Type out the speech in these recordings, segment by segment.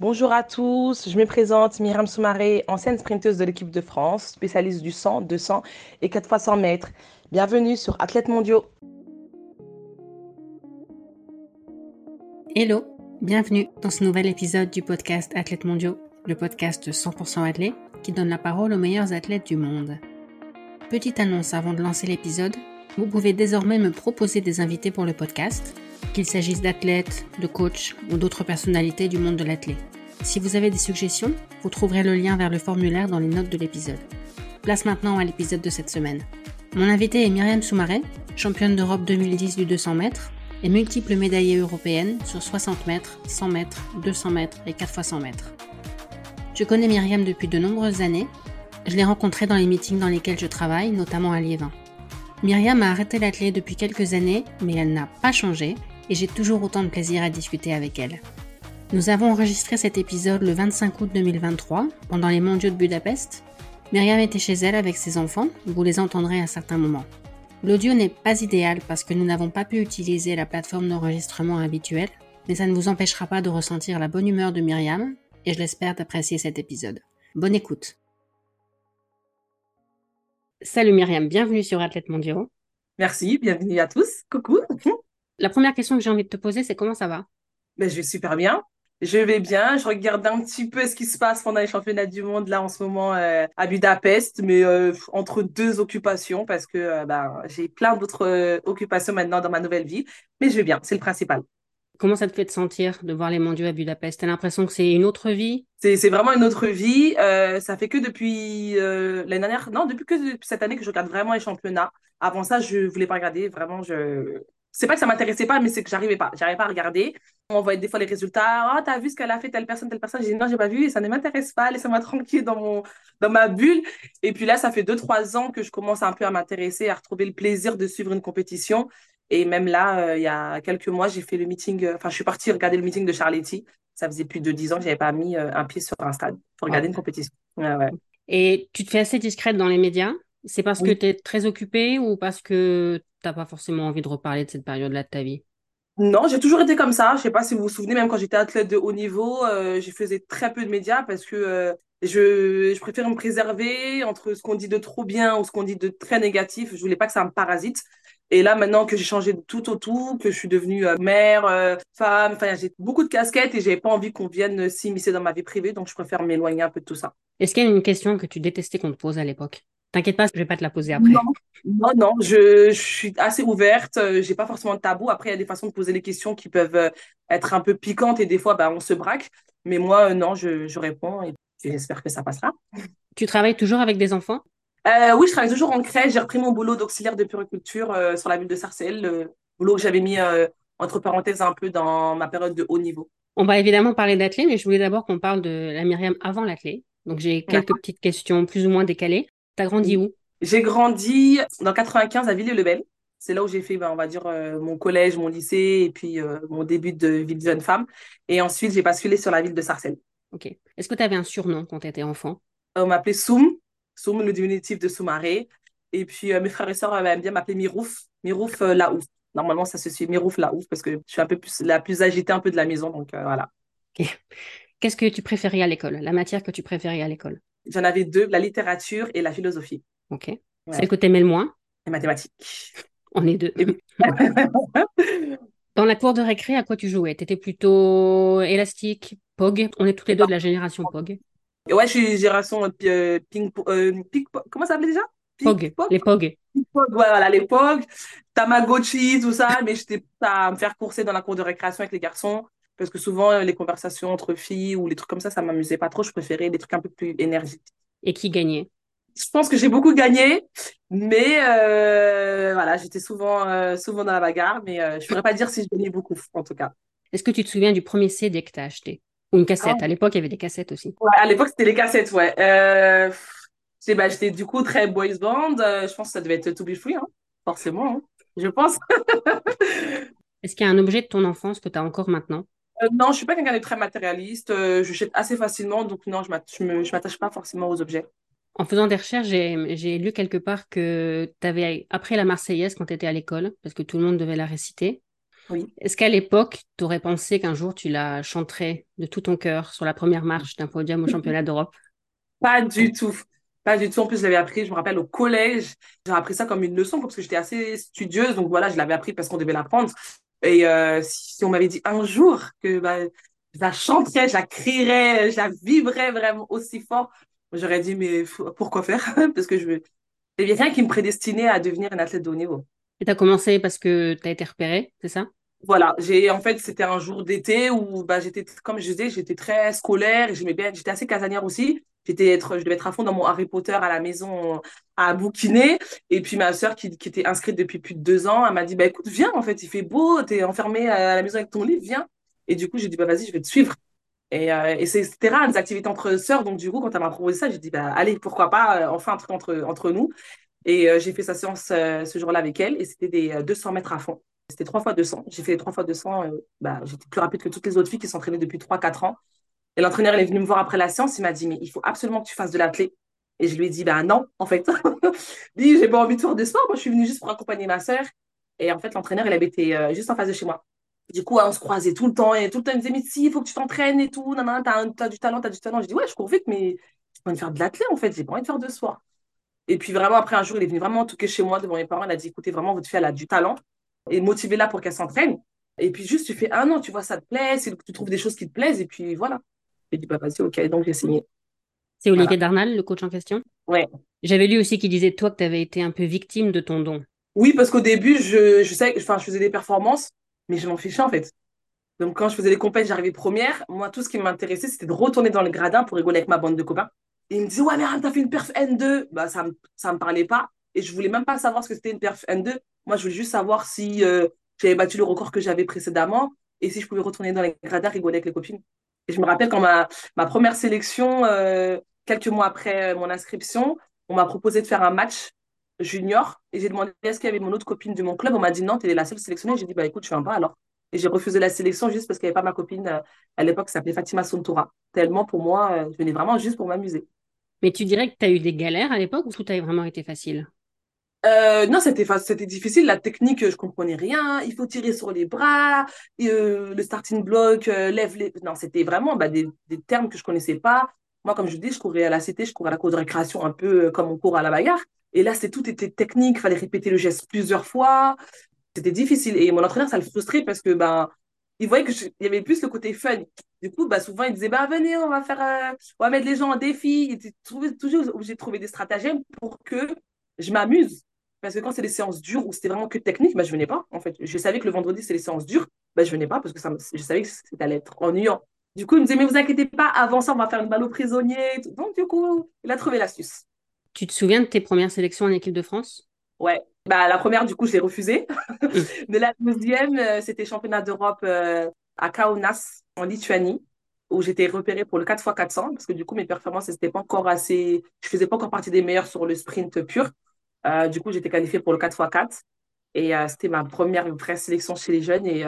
Bonjour à tous, je me présente Myriam Soumaré, ancienne sprinteuse de l'équipe de France, spécialiste du 100, 200 et 4 x 100 mètres. Bienvenue sur Athlètes mondiaux. Hello, bienvenue dans ce nouvel épisode du podcast Athlètes mondiaux, le podcast 100% athlète qui donne la parole aux meilleurs athlètes du monde. Petite annonce avant de lancer l'épisode, vous pouvez désormais me proposer des invités pour le podcast qu'il s'agisse d'athlètes, de coachs ou d'autres personnalités du monde de l'athlète. Si vous avez des suggestions, vous trouverez le lien vers le formulaire dans les notes de l'épisode. Place maintenant à l'épisode de cette semaine. Mon invité est Myriam Soumaré, championne d'Europe 2010 du 200 mètres et multiple médaillée européenne sur 60 mètres, 100 mètres, 200 mètres et 4 x 100 mètres. Je connais Myriam depuis de nombreuses années. Je l'ai rencontrée dans les meetings dans lesquels je travaille, notamment à Liévin. Myriam a arrêté l'athlète depuis quelques années, mais elle n'a pas changé et j'ai toujours autant de plaisir à discuter avec elle. Nous avons enregistré cet épisode le 25 août 2023, pendant les mondiaux de Budapest. Myriam était chez elle avec ses enfants, vous les entendrez à certains moments. L'audio n'est pas idéal parce que nous n'avons pas pu utiliser la plateforme d'enregistrement habituelle, mais ça ne vous empêchera pas de ressentir la bonne humeur de Myriam, et je l'espère d'apprécier cet épisode. Bonne écoute. Salut Myriam, bienvenue sur Athlète Mondiaux. Merci, bienvenue à tous. Coucou. La première question que j'ai envie de te poser, c'est comment ça va? Ben, Je vais super bien. Je vais bien. Je regarde un petit peu ce qui se passe pendant les championnats du monde là en ce moment euh, à Budapest, mais euh, entre deux occupations parce que euh, ben, j'ai plein d'autres occupations maintenant dans ma nouvelle vie. Mais je vais bien, c'est le principal. Comment ça te fait de sentir de voir les mondiaux à Budapest? T'as l'impression que c'est une autre vie? C'est vraiment une autre vie. ça fait que depuis l'année dernière, non, depuis que cette année que je regarde vraiment les championnats. Avant ça, je voulais pas regarder. Vraiment, je c'est pas que ça m'intéressait pas, mais c'est que j'arrivais pas. J'arrivais pas à regarder. On voyait des fois les résultats. Oh, t'as vu ce qu'elle a fait, telle personne, telle personne. J'ai dit non, j'ai pas vu ça ne m'intéresse pas. Laissez-moi tranquille dans mon, dans ma bulle. Et puis là, ça fait deux, trois ans que je commence un peu à m'intéresser, à retrouver le plaisir de suivre une compétition. Et même là, euh, il y a quelques mois, j'ai fait le meeting, euh, enfin, je suis partie regarder le meeting de Charletti. Ça faisait plus de dix ans que j'avais pas mis euh, un pied sur un stade pour regarder une compétition. Et tu te fais assez discrète dans les médias? C'est parce que tu es très occupée ou parce que tu n'as pas forcément envie de reparler de cette période-là de ta vie? Non, j'ai toujours été comme ça. Je sais pas si vous vous souvenez, même quand j'étais athlète de haut niveau, euh, je faisais très peu de médias parce que euh, je, je préfère me préserver entre ce qu'on dit de trop bien ou ce qu'on dit de très négatif. Je voulais pas que ça me parasite. Et là, maintenant que j'ai changé de tout au tout, que je suis devenue euh, mère, euh, femme, enfin, j'ai beaucoup de casquettes et j'avais pas envie qu'on vienne s'immiscer dans ma vie privée, donc je préfère m'éloigner un peu de tout ça. Est-ce qu'il y a une question que tu détestais qu'on te pose à l'époque? T'inquiète pas, je vais pas te la poser après. Non, non, non je, je, suis assez ouverte. Euh, j'ai pas forcément de tabou. Après, il y a des façons de poser les questions qui peuvent euh, être un peu piquantes et des fois, bah, on se braque. Mais moi, euh, non, je, je réponds et j'espère que ça passera. Tu travailles toujours avec des enfants? Euh, Oui, je travaille toujours en crèche. J'ai repris mon boulot d'auxiliaire de puriculture euh, sur la ville de Sarcelles, le boulot que j'avais mis entre parenthèses un peu dans ma période de haut niveau. On va évidemment parler d'athlée, mais je voulais d'abord qu'on parle de la Myriam avant l'athlée. Donc j'ai quelques petites questions plus ou moins décalées. T'as grandi où? J'ai grandi dans 95 à Villiers-le-Bel. C'est là où j'ai fait, ben, on va dire, euh, mon collège, mon lycée et puis euh, mon début de vie de jeune femme. Et ensuite, j'ai basculé sur la ville de Sarcelles. Ok. Est-ce que tu avais un surnom quand tu étais enfant? On m'appelait Soum, Soum, le diminutif de Soumaré. Et puis, euh, mes frères et sœurs aiment bien m'appeler Mirouf, Mirouf Laouf. Normalement, ça se suit Mirouf Laouf parce que je suis un peu plus, la plus agitée un peu de la maison. Donc, voilà. Qu'est-ce que tu préférais à l'école? La matière que tu préférais à l'école? J'en avais deux, la littérature et la philosophie. Ok. Celle que tu aimais le moins? Les mathématiques. On est deux. Dans la cour de récré, à quoi tu jouais? Tu étais plutôt élastique, POG? On est toutes les deux de la génération POG. Ouais, je suis génération euh, ping, euh, comment ça s'appelait déjà? POG, les POG. voilà, les POG, Tamagotchi, tout ça, mais j'étais à me faire courser dans la cour de récréation avec les garçons parce que souvent euh, les conversations entre filles ou les trucs comme ça, ça m'amusait pas trop. Je préférais des trucs un peu plus énergiques. Et qui gagnait? Je pense que j'ai beaucoup gagné, mais euh, voilà, j'étais souvent euh, souvent dans la bagarre, mais je ne pourrais pas dire si je gagnais beaucoup en tout cas. Est-ce que tu te souviens du premier CD que tu as acheté? Ou une cassette ah. À l'époque, il y avait des cassettes aussi. Ouais, à l'époque, c'était les cassettes, ouais. Bah, j'étais du coup très boys band. je pense que ça devait être To Be Free, hein, forcément. Hein, je pense. Est-ce qu'il y a un objet de ton enfance que tu as encore maintenant? Euh, non, je suis pas quelqu'un de très matérialiste. Euh, je jette assez facilement, donc non, je ne m'attache pas forcément aux objets. En faisant des recherches, j'ai lu quelque part que tu avais appris la Marseillaise quand tu étais à l'école, parce que tout le monde devait la réciter. Oui. Est-ce qu'à l'époque, tu aurais pensé qu'un jour tu la chanterais de tout ton cœur sur la première marche d'un podium au championnat d'Europe? Pas du tout. Pas du tout. En plus, je l'avais appris, je me rappelle, au collège. J'ai appris ça comme une leçon parce que j'étais assez studieuse. Donc voilà, je l'avais appris parce qu'on devait l'apprendre. Et euh, si on m'avait dit un jour que bah, je la chanterais, je la crierais, je la vibrais vraiment aussi fort, j'aurais dit, mais pourquoi faire? Parce que je il n'y rien qui me prédestinait à devenir une athlète de haut niveau. Et tu as commencé parce que tu as été repérée, c'est ça? Voilà, j'ai en fait c'était un jour d'été où bah j'étais comme je disais, j'étais très scolaire, j'aimais j'étais assez casanière aussi. J'étais être je devais être à fond dans mon Harry Potter à la maison à bouquiner et puis ma sœur qui, était inscrite depuis plus de deux ans, elle m'a dit bah écoute, viens en fait, il fait beau, tu es enfermée à la maison avec ton livre, viens. Et du coup, j'ai dit bah vas-y, je vais te suivre. Et, euh, et c'était rare, des activités entre sœurs. Donc, du coup, quand elle m'a proposé ça, j'ai dit, bah, allez, pourquoi pas, euh, enfin un truc entre, entre nous. Et euh, j'ai fait sa séance ce jour-là avec elle. Et c'était des 200 mètres à fond. C'était 3 fois 200. J'ai fait 3 fois 200. bah, j'étais plus rapide que toutes les autres filles qui s'entraînaient depuis 3-4 ans. Et l'entraîneur, il est venu me voir après la séance. Il m'a dit, mais il faut absolument que tu fasses de l'athlé. Et je lui ai dit, bah non, en fait. dit, j'ai pas envie de faire de sport. Moi, je suis venue juste pour accompagner ma sœur. Et en fait, l'entraîneur, il habitait juste en face de chez moi. Du coup, on se croisait tout le temps. Et tout le temps, il me disait, mais si, il faut que tu t'entraînes et tout. T'as as du talent, t'as du talent. Je dis, ouais, je cours vite, mais j'ai pas envie de faire de l'athlète, en fait. J'ai pas envie de faire de sport. Et puis, vraiment, après un jour, il est venu vraiment toquer chez moi devant mes parents. Il a dit, écoutez, vraiment, votre fille, a du talent. Et motivez-la pour qu'elle s'entraîne. Et puis, juste, tu fais un an, tu vois, ça te plaît, tu trouves des choses qui te plaisent. Et puis, voilà. J'ai dit, bah, vas-y, OK. Donc, j'ai signé. C'est Olivier Darnal, le coach en question? Ouais. J'avais lu aussi qu'il disait, toi, que tu avais été un peu victime de ton don. Oui, parce qu'au début, je, je, sais, enfin, je faisais des performances, mais je m'en fichais, en fait. Donc, quand je faisais les compétitions, j'arrivais première. Moi, tout ce qui m'intéressait, c'était de retourner dans le gradin pour rigoler avec ma bande de copains. Et ils me disaient, ouais, mais t'as fait une perf N2. Bah, ça ne ça me parlait pas. Et je voulais même pas savoir ce que c'était une perf N2. Moi, je voulais juste savoir si euh, j'avais battu le record que j'avais précédemment et si je pouvais retourner dans les gradins rigoler avec les copines. Et je me rappelle quand ma, ma première sélection, euh, quelques mois après mon inscription, on m'a proposé de faire un match junior. Et j'ai demandé est-ce qu'il y avait mon autre copine de mon club. On m'a dit non, tu es la seule sélectionnée. J'ai dit, bah écoute, je viens pas alors. Et j'ai refusé la sélection juste parce qu'il n'y avait pas ma copine euh, à l'époque qui s'appelait Fatima Sontoura. Tellement pour moi, je venais vraiment juste pour m'amuser. Mais tu dirais que tu as eu des galères à l'époque ou tout a vraiment été facile? Euh, non, c'était c'était difficile. La technique, je comprenais rien. Il faut tirer sur les bras, le starting block, lève les. Non, c'était vraiment bah, des, des, termes que je connaissais pas. Moi, comme je dis, je courais à la cité, je courais à la cour de récréation un peu comme on court à la bagarre. Et là, c'était tout était technique. Il fallait répéter le geste plusieurs fois c'était difficile. Et mon entraîneur, ça le frustrait parce que ben, il voyait qu'il y avait plus le côté fun. Du coup, bah, souvent, il disait bah, Venez, on va, faire, euh, on va mettre les gens en défi. Il était toujours obligé de trouver des stratagèmes pour que je m'amuse. Parce que quand c'est des séances dures où c'était vraiment que technique, bah, je venais pas. En fait, je savais que le vendredi, c'est les séances dures. Bah, je venais pas parce que ça je savais que ça allait être ennuyant. Du coup, il me disait, mais vous inquiétez pas, avant ça, on va faire une balle au prisonnier. Donc, du coup, il a trouvé l'astuce. Tu te souviens de tes premières sélections en équipe de France? Ouais, bah, la première, du coup, je l'ai refusée. Mais la deuxième, euh, c'était championnat d'Europe euh, à Kaunas, en Lituanie, où j'étais repérée pour le 4x400, parce que du coup, mes performances, n'étaient pas encore assez. Je faisais pas encore partie des meilleurs sur le sprint pur. Euh, du coup, j'étais qualifiée pour le 4x4. Et c'était ma première vraie sélection chez les jeunes. Et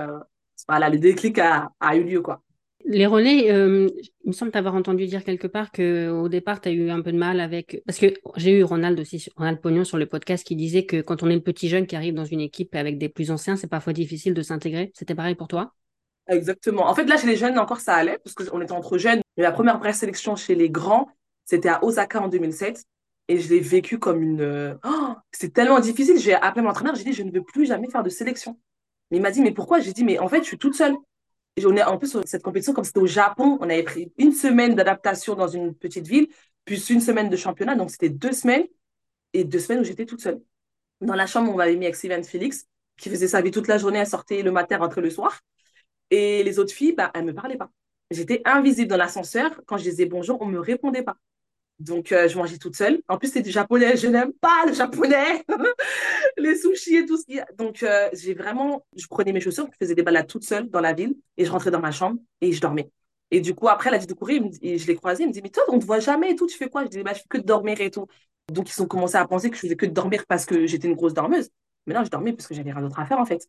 voilà, le déclic a, a eu lieu, quoi. Les relais, euh, il me semble t'avoir entendu dire quelque part qu'au départ, tu as eu un peu de mal avec. Parce que j'ai eu Ronald aussi, Ronald Pognon sur le podcast qui disait que quand on est le petit jeune qui arrive dans une équipe avec des plus anciens, c'est parfois difficile de s'intégrer. C'était pareil pour toi? Exactement. En fait, là, chez les jeunes, encore ça allait, parce qu'on était entre jeunes. Mais la première vraie sélection chez les grands, c'était à Osaka en 2007. Et je l'ai vécu comme une. Oh, c'est tellement difficile. J'ai appelé mon entraîneur, j'ai dit, je ne veux plus jamais faire de sélection. Mais il m'a dit, mais pourquoi? J'ai dit, mais en fait, je suis toute seule en plus, cette compétition, comme c'était au Japon, on avait pris une semaine d'adaptation dans une petite ville, puis une semaine de championnat. Donc, c'était deux semaines et deux semaines où j'étais toute seule. Dans la chambre, on m'avait mis avec Sylvain Félix, qui faisait sa vie toute la journée, elle sortait le matin, rentrait le soir. Et les autres filles, bah, elles ne me parlaient pas. J'étais invisible dans l'ascenseur. Quand je disais bonjour, on ne me répondait pas. Donc, euh, je mangeais toute seule. En plus, c'était du japonais. Je n'aime pas le japonais. les sushis et tout ce qu'il y a. Donc, euh, j'ai vraiment, je prenais mes chaussures, je faisais des balades toute seule dans la ville et je rentrais dans ma chambre et je dormais. Et du coup, après, elle a dit de courir, je l'ai croisé, il me dit, mais toi, on ne te voit jamais et tout, tu fais quoi? Je dis, bah, je fais que de dormir et tout. Donc, ils ont commencé à penser que je faisais que de dormir parce que j'étais une grosse dormeuse. Mais non, je dormais parce que j'avais rien d'autre à faire, en fait.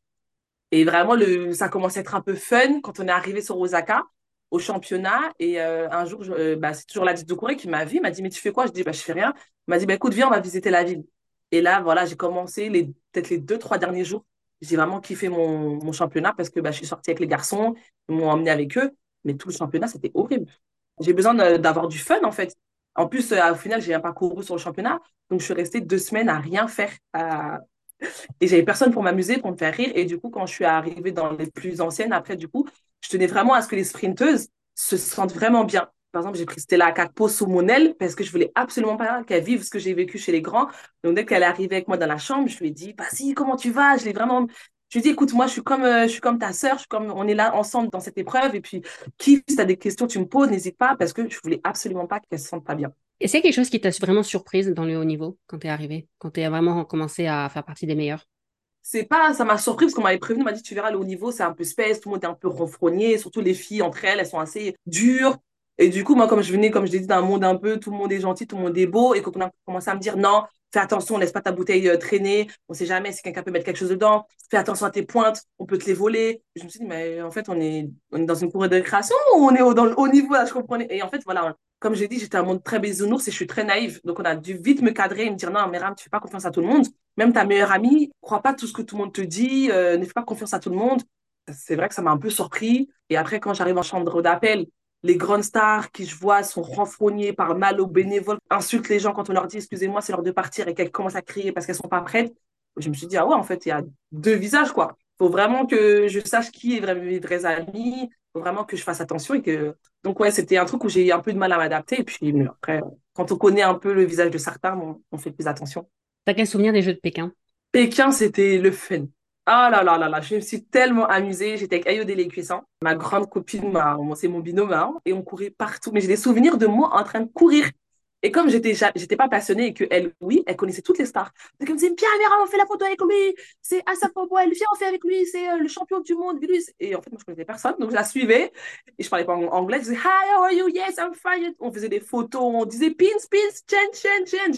Et vraiment, le, ça commençait à être un peu fun quand on est arrivé sur Osaka au championnat. Et euh, un jour, euh, bah, c'est toujours la de Corée qui m'a vu, m'a dit, mais tu fais quoi? Je dis, bah, je fais rien. Il m'a dit, bah, écoute, viens, on va visiter la ville. Et là, voilà, j'ai commencé les peut-être les deux, trois derniers jours. j'ai vraiment kiffé mon, mon championnat parce que bah, je suis sortie avec les garçons, ils m'ont emmené avec eux, mais tout le championnat, c'était horrible. J'ai besoin d'avoir du fun, en fait. En plus, euh, au final, j'ai un parcours sur le championnat, donc je suis restée deux semaines à rien faire. Et j'avais personne pour m'amuser, pour me faire rire. Et du coup, quand je suis arrivée dans les plus anciennes, après, du coup, je tenais vraiment à ce que les sprinteuses se sentent vraiment bien. Par exemple, j'ai pris Stella Akakpo sous mon parce que je voulais absolument pas qu'elle vive ce que j'ai vécu chez les grands. Donc, dès qu'elle est arrivée avec moi dans la chambre, je lui ai dit, vas-y, comment tu vas? Je l'ai vraiment, je lui ai dit, écoute, moi, je suis comme, euh, je suis comme ta sœur, je suis comme, on est là ensemble dans cette épreuve. Et puis, qui, si tu as des questions, tu me poses, n'hésite pas parce que je voulais absolument pas qu'elle se sente pas bien. Et c'est quelque chose qui t'a vraiment surprise dans le haut niveau quand tu es arrivée, quand tu as vraiment commencé à faire partie des meilleurs? C'est pas, ça m'a surpris parce qu'on m'avait prévenu, on m'a dit, tu verras, le haut niveau, c'est un peu space, tout le monde est un peu renfrogné, surtout les filles entre elles, elles sont assez dures. Et du coup, moi, comme je venais, comme je l'ai dit, d'un monde un peu, tout le monde est gentil, tout le monde est beau, et quand on a commencé à me dire, non, fais attention, laisse pas ta bouteille euh, traîner, on sait jamais si quelqu'un peut mettre quelque chose dedans, fais attention à tes pointes, on peut te les voler. Je me suis dit, mais en fait, on est, dans une cour de récréation ou on est au, dans le haut niveau, là, je comprenais. Et en fait, voilà, comme j'ai dit, j'étais un monde très bisounours et je suis très naïve. Donc, on a dû vite me cadrer et me dire, non, Méram, tu fais pas confiance à tout le monde. Même ta meilleure amie, crois pas tout ce que tout le monde te dit, euh, ne fais pas confiance à tout le monde. C'est vrai que ça m'a un peu surpris. Et après, quand j'arrive en chambre d'appel, les grandes stars qui je vois sont renfrognées par mal aux bénévoles, insultent les gens quand on leur dit excusez-moi, c'est l'heure de partir et qu'elles commencent à crier parce qu'elles sont pas prêtes. Je me suis dit, ah ouais, en fait, il y a deux visages, quoi. Il faut vraiment que je sache qui est mes vrais amis. Il faut vraiment que je fasse attention et que. Donc, ouais, c'était un truc où j'ai eu un peu de mal à m'adapter. Et puis, après, quand on connaît un peu le visage de certains, on, on fait plus attention. T'as quel souvenir des Jeux de Pékin? Pékin, c'était le fun. Ah là là là là, je me suis tellement amusée. J'étais avec Ayodele Lécuissan, ma grande copine, ma, c'est mon binôme, hein, et on courait partout. Mais j'ai des souvenirs de moi en train de courir. Et comme j'étais j'étais pas passionnée et que elle, oui, elle connaissait toutes les stars. Donc elle me disait, Pierre, on fait la photo avec lui. C'est Asaf elle viens, on fait avec lui. C'est euh, le champion du monde. Et en fait, moi, je connaissais personne. Donc je la suivais. Et je parlais pas anglais. Je disais, Hi, how are you? Yes, I'm fine. On faisait des photos. On disait, pins, pins, change, change, change.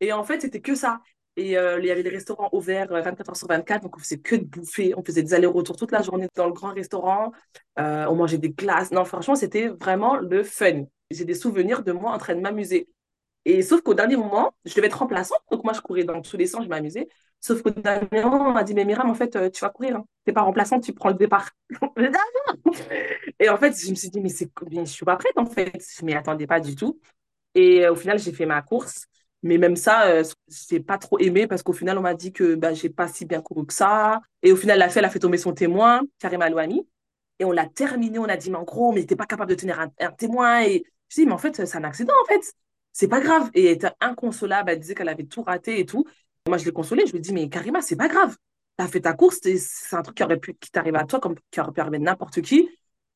Et en fait, c'était que ça. Et euh, il y avait des restaurants ouverts 24 euh, heures sur 24, donc on faisait que de bouffer. On faisait des allers-retours toute la journée dans le grand restaurant. Euh, on mangeait des glaces. Non, franchement, c'était vraiment le fun. J'ai des souvenirs de moi en train de m'amuser. Et sauf qu'au dernier moment, je devais être remplaçante. Donc moi, je courais dans tous les sens, je m'amusais. Sauf qu'au dernier moment, on m'a dit, mais Miram, en fait, tu vas courir. Hein. Tu n'es pas remplaçante, tu prends le départ. et en fait, je me suis dit, mais, je ne suis pas prête, en fait. Je ne m'y attendais pas du tout. Et au final, j'ai fait ma course. Mais même ça, euh, j'ai pas trop aimé parce qu'au final, on m'a dit que bah, j'ai pas si bien couru que ça. Et au final, la elle a fait tomber son témoin, Karim Alouami. Et on l'a terminé. On a dit, mais en gros, mais t'es pas capable de tenir un, témoin. Et je dis, mais en fait, c'est un accident, en fait. C'est pas grave. Et elle était inconsolable. Elle disait qu'elle avait tout raté et tout. moi, je l'ai consolée. Je lui ai dit, mais Karima, c'est pas grave. T'as fait ta course. C'est un truc qui aurait pu qui à toi, comme qui aurait pu arriver n'importe qui.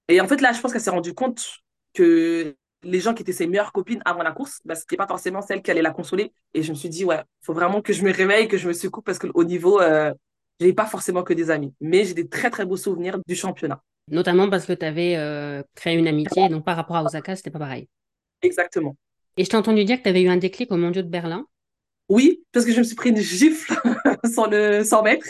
Et en fait, là, je pense qu'elle s'est rendue compte que les gens qui étaient ses meilleures copines avant la course, bah, ce n'était pas forcément celle qui allait la consoler. Et je me suis dit, ouais, il faut vraiment que je me réveille, que je me secoue parce qu'au niveau, euh, je n'ai pas forcément que des amis. Mais j'ai des très, très beaux souvenirs du championnat. Notamment parce que tu avais euh, créé une amitié, donc par rapport à Osaka, c'était pas pareil. Exactement. Et je t'ai entendu dire que tu avais eu un déclic au Mondiaux de Berlin. Oui, parce que je me suis pris une gifle sans le 100 mètres.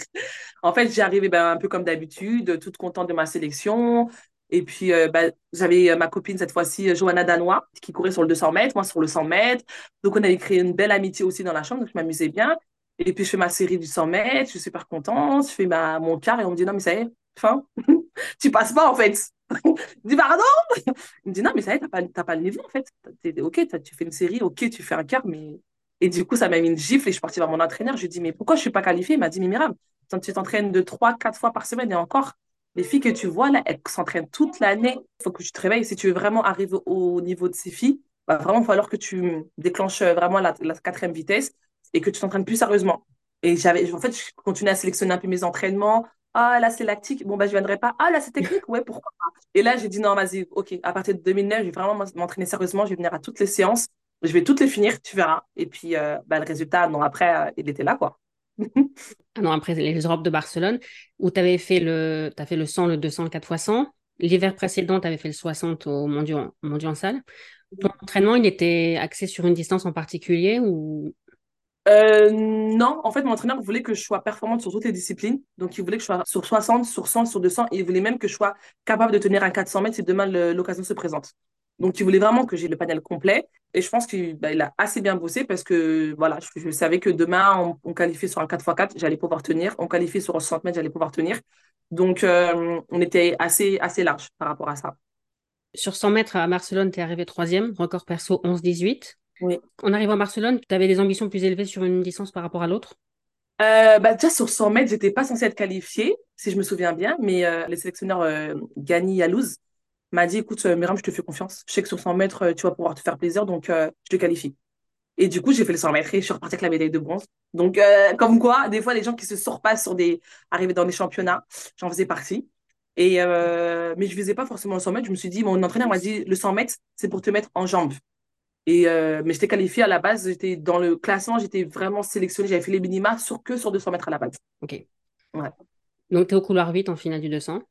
En fait, j'ai arrivé ben, un peu comme d'habitude, toute contente de ma sélection. Et puis, euh, bah, j'avais euh, ma copine cette fois-ci, Johanna Danois, qui courait sur le 200 mètres, moi sur le 100 mètres. Donc, on avait créé une belle amitié aussi dans la chambre, donc je m'amusais bien. Et puis, je fais ma série du 100 mètres, je suis super contente, je fais ma, mon quart et on me dit non, mais ça y est, fin, tu passes pas en fait. je dis pardon Il me dit non, mais ça y est, t'as pas, pas le niveau en fait. ok, tu fais une série, ok, tu fais un quart, mais. Et du coup, ça m'a mis une gifle et je suis partie voir mon entraîneur. Je lui ai dit, mais pourquoi je suis pas qualifiée? Il m'a dit, mais Miram, tu t'entraînes de 3, 4 fois par semaine et encore, les filles que tu vois là, elles s'entraînent toute l'année. Il faut que tu te réveilles. Si tu veux vraiment arriver au niveau de ces filles, vraiment, il va falloir que tu déclenches vraiment la, quatrième vitesse et que tu t'entraînes plus sérieusement. Et j'avais, en fait, je continuais à sélectionner un peu mes entraînements. Ah, là, c'est lactique. Bon, bah, je viendrai pas. Ah, là, c'est technique. Ouais, pourquoi pas? Et là, j'ai dit non, vas-y, OK. À partir de 2009, je vais vraiment m'entraîner sérieusement. Je vais venir à toutes les séances. Je vais toutes les finir, tu verras. Et puis, euh, bah, le résultat, non, après, euh, il était là, quoi. Ah non, après les Europes de Barcelone, où tu avais fait le, as fait le 100, le 200, le 4 x 100. L'hiver précédent, tu avais fait le 60 au mondial, en salle. Ton entraînement, il était axé sur une distance en particulier ou? Euh, non, en fait, mon entraîneur voulait que je sois performante sur toutes les disciplines. Donc, il voulait que je sois sur 60, sur 100, sur 200. Et il voulait même que je sois capable de tenir un 400 mètres si demain l'occasion se présente. Donc, il voulait vraiment que j'ai le panel complet. Et je pense qu'il bah, il a assez bien bossé parce que voilà, je, je savais que demain, on, on qualifiait sur un 4x4, j'allais pouvoir tenir. On qualifiait sur un 60 mètres, j'allais pouvoir tenir. Donc, euh, on était assez, assez large par rapport à ça. Sur 100 mètres à Barcelone, tu es arrivé troisième, record perso 11-18. Oui. En arrivant à Barcelone, tu avais des ambitions plus élevées sur une distance par rapport à l'autre? Euh, bah, déjà, sur 100 mètres, j'étais pas censée être qualifiée, si je me souviens bien, mais euh, le sélectionneur euh, Gani Yalouz m'a dit, écoute, euh, Myriam, je te fais confiance. Je sais que sur 100 mètres, euh, tu vas pouvoir te faire plaisir, donc euh, je te qualifie. Et du coup, j'ai fait le 100 mètres et je suis repartie avec la médaille de bronze. Donc, euh, comme quoi, des fois, les gens qui se surpassent sur des... arrivés dans les championnats, j'en faisais partie. Et euh, mais je visais pas forcément le 100 mètres. Je me suis dit, mon entraîneur m'a dit, le 100 mètres, c'est pour te mettre en jambes. Et mais j'étais qualifiée à la base, j'étais dans le classement, j'étais vraiment sélectionnée, j'avais fait les minima sur que sur 200 mètres à la base. Ok. Ouais. Donc, tu es au couloir 8 en finale du 200.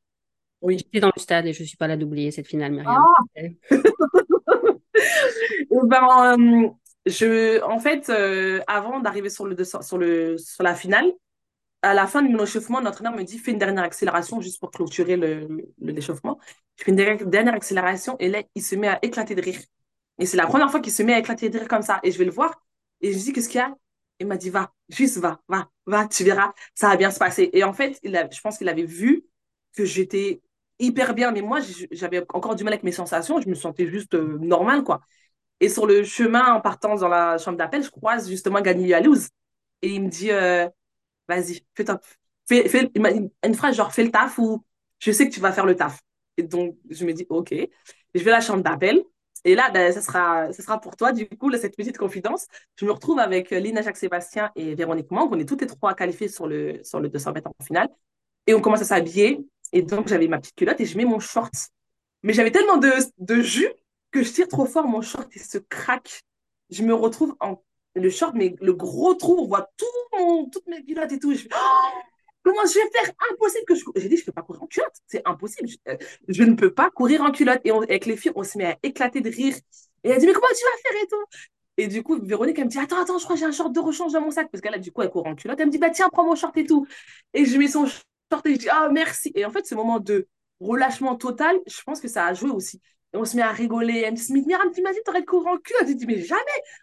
Oui. J'étais dans le stade et je suis pas là d'oublier cette finale, Myriam. Et ben, euh, je, en fait, euh, avant d'arriver sur le 200 sur le sur la finale, à la fin de mon échauffement, l'entraîneur me dit fais une dernière accélération juste pour clôturer le, le- l'échauffement. Je fais une dernière, dernière accélération et là, il se met à éclater de rire. Et c'est la première fois qu'il se met à éclater de rire comme ça. Et je vais le voir et je lui dis qu'est-ce qu'il y a? Il m'a dit va, juste va, va, va, tu verras, ça va bien se passer. Et en fait, il a, je pense qu'il avait vu que j'étais hyper bien, mais moi, j'avais encore du mal avec mes sensations. Je me sentais juste euh, normale, quoi. Et sur le chemin, en partant dans la chambre d'appel, je croise justement Gani Yalouz. Et il me dit, euh, vas-y, fais. Fais, fais, une phrase genre, fais le taf ou je sais que tu vas faire le taf. Et donc, je me dis, OK. Je vais à la chambre d'appel. Et là, ben, ça sera, ça sera pour toi, du coup, cette petite confidence. Je me retrouve avec euh, Lina Jacques-Sébastien et Véronique Mang. On est toutes les trois qualifiées sur le, sur le 200 mètres en finale. Et on commence à s'habiller. Et donc, j'avais ma petite culotte et je mets mon short. Mais j'avais tellement de, de jus que je tire trop fort, mon short, il se craque. Je me retrouve en le short, mais le gros trou, on voit tout mon, toutes mes culottes et tout. Je fais, Oh, comment je vais faire? Impossible que je. J'ai dit, je ne peux pas courir en culotte. C'est impossible. Je, euh, ne peux pas courir en culotte. Et avec les filles, on se met à éclater de rire. Et elle dit, mais comment tu vas faire et tout? Et du coup, Véronique, elle me dit, attends, attends, je crois que j'ai un short de rechange dans mon sac. Parce qu'elle, du coup, elle court en culotte. Elle me dit, bah tiens, prends mon short et tout. Et je mets son et je dis, ah, merci. Et en fait, ce moment de relâchement total, je pense que ça a joué aussi. Et on se met à rigoler. Elle me dit, Myriam, t'imagines, t'aurais de courir en culotte. Je dis, mais jamais.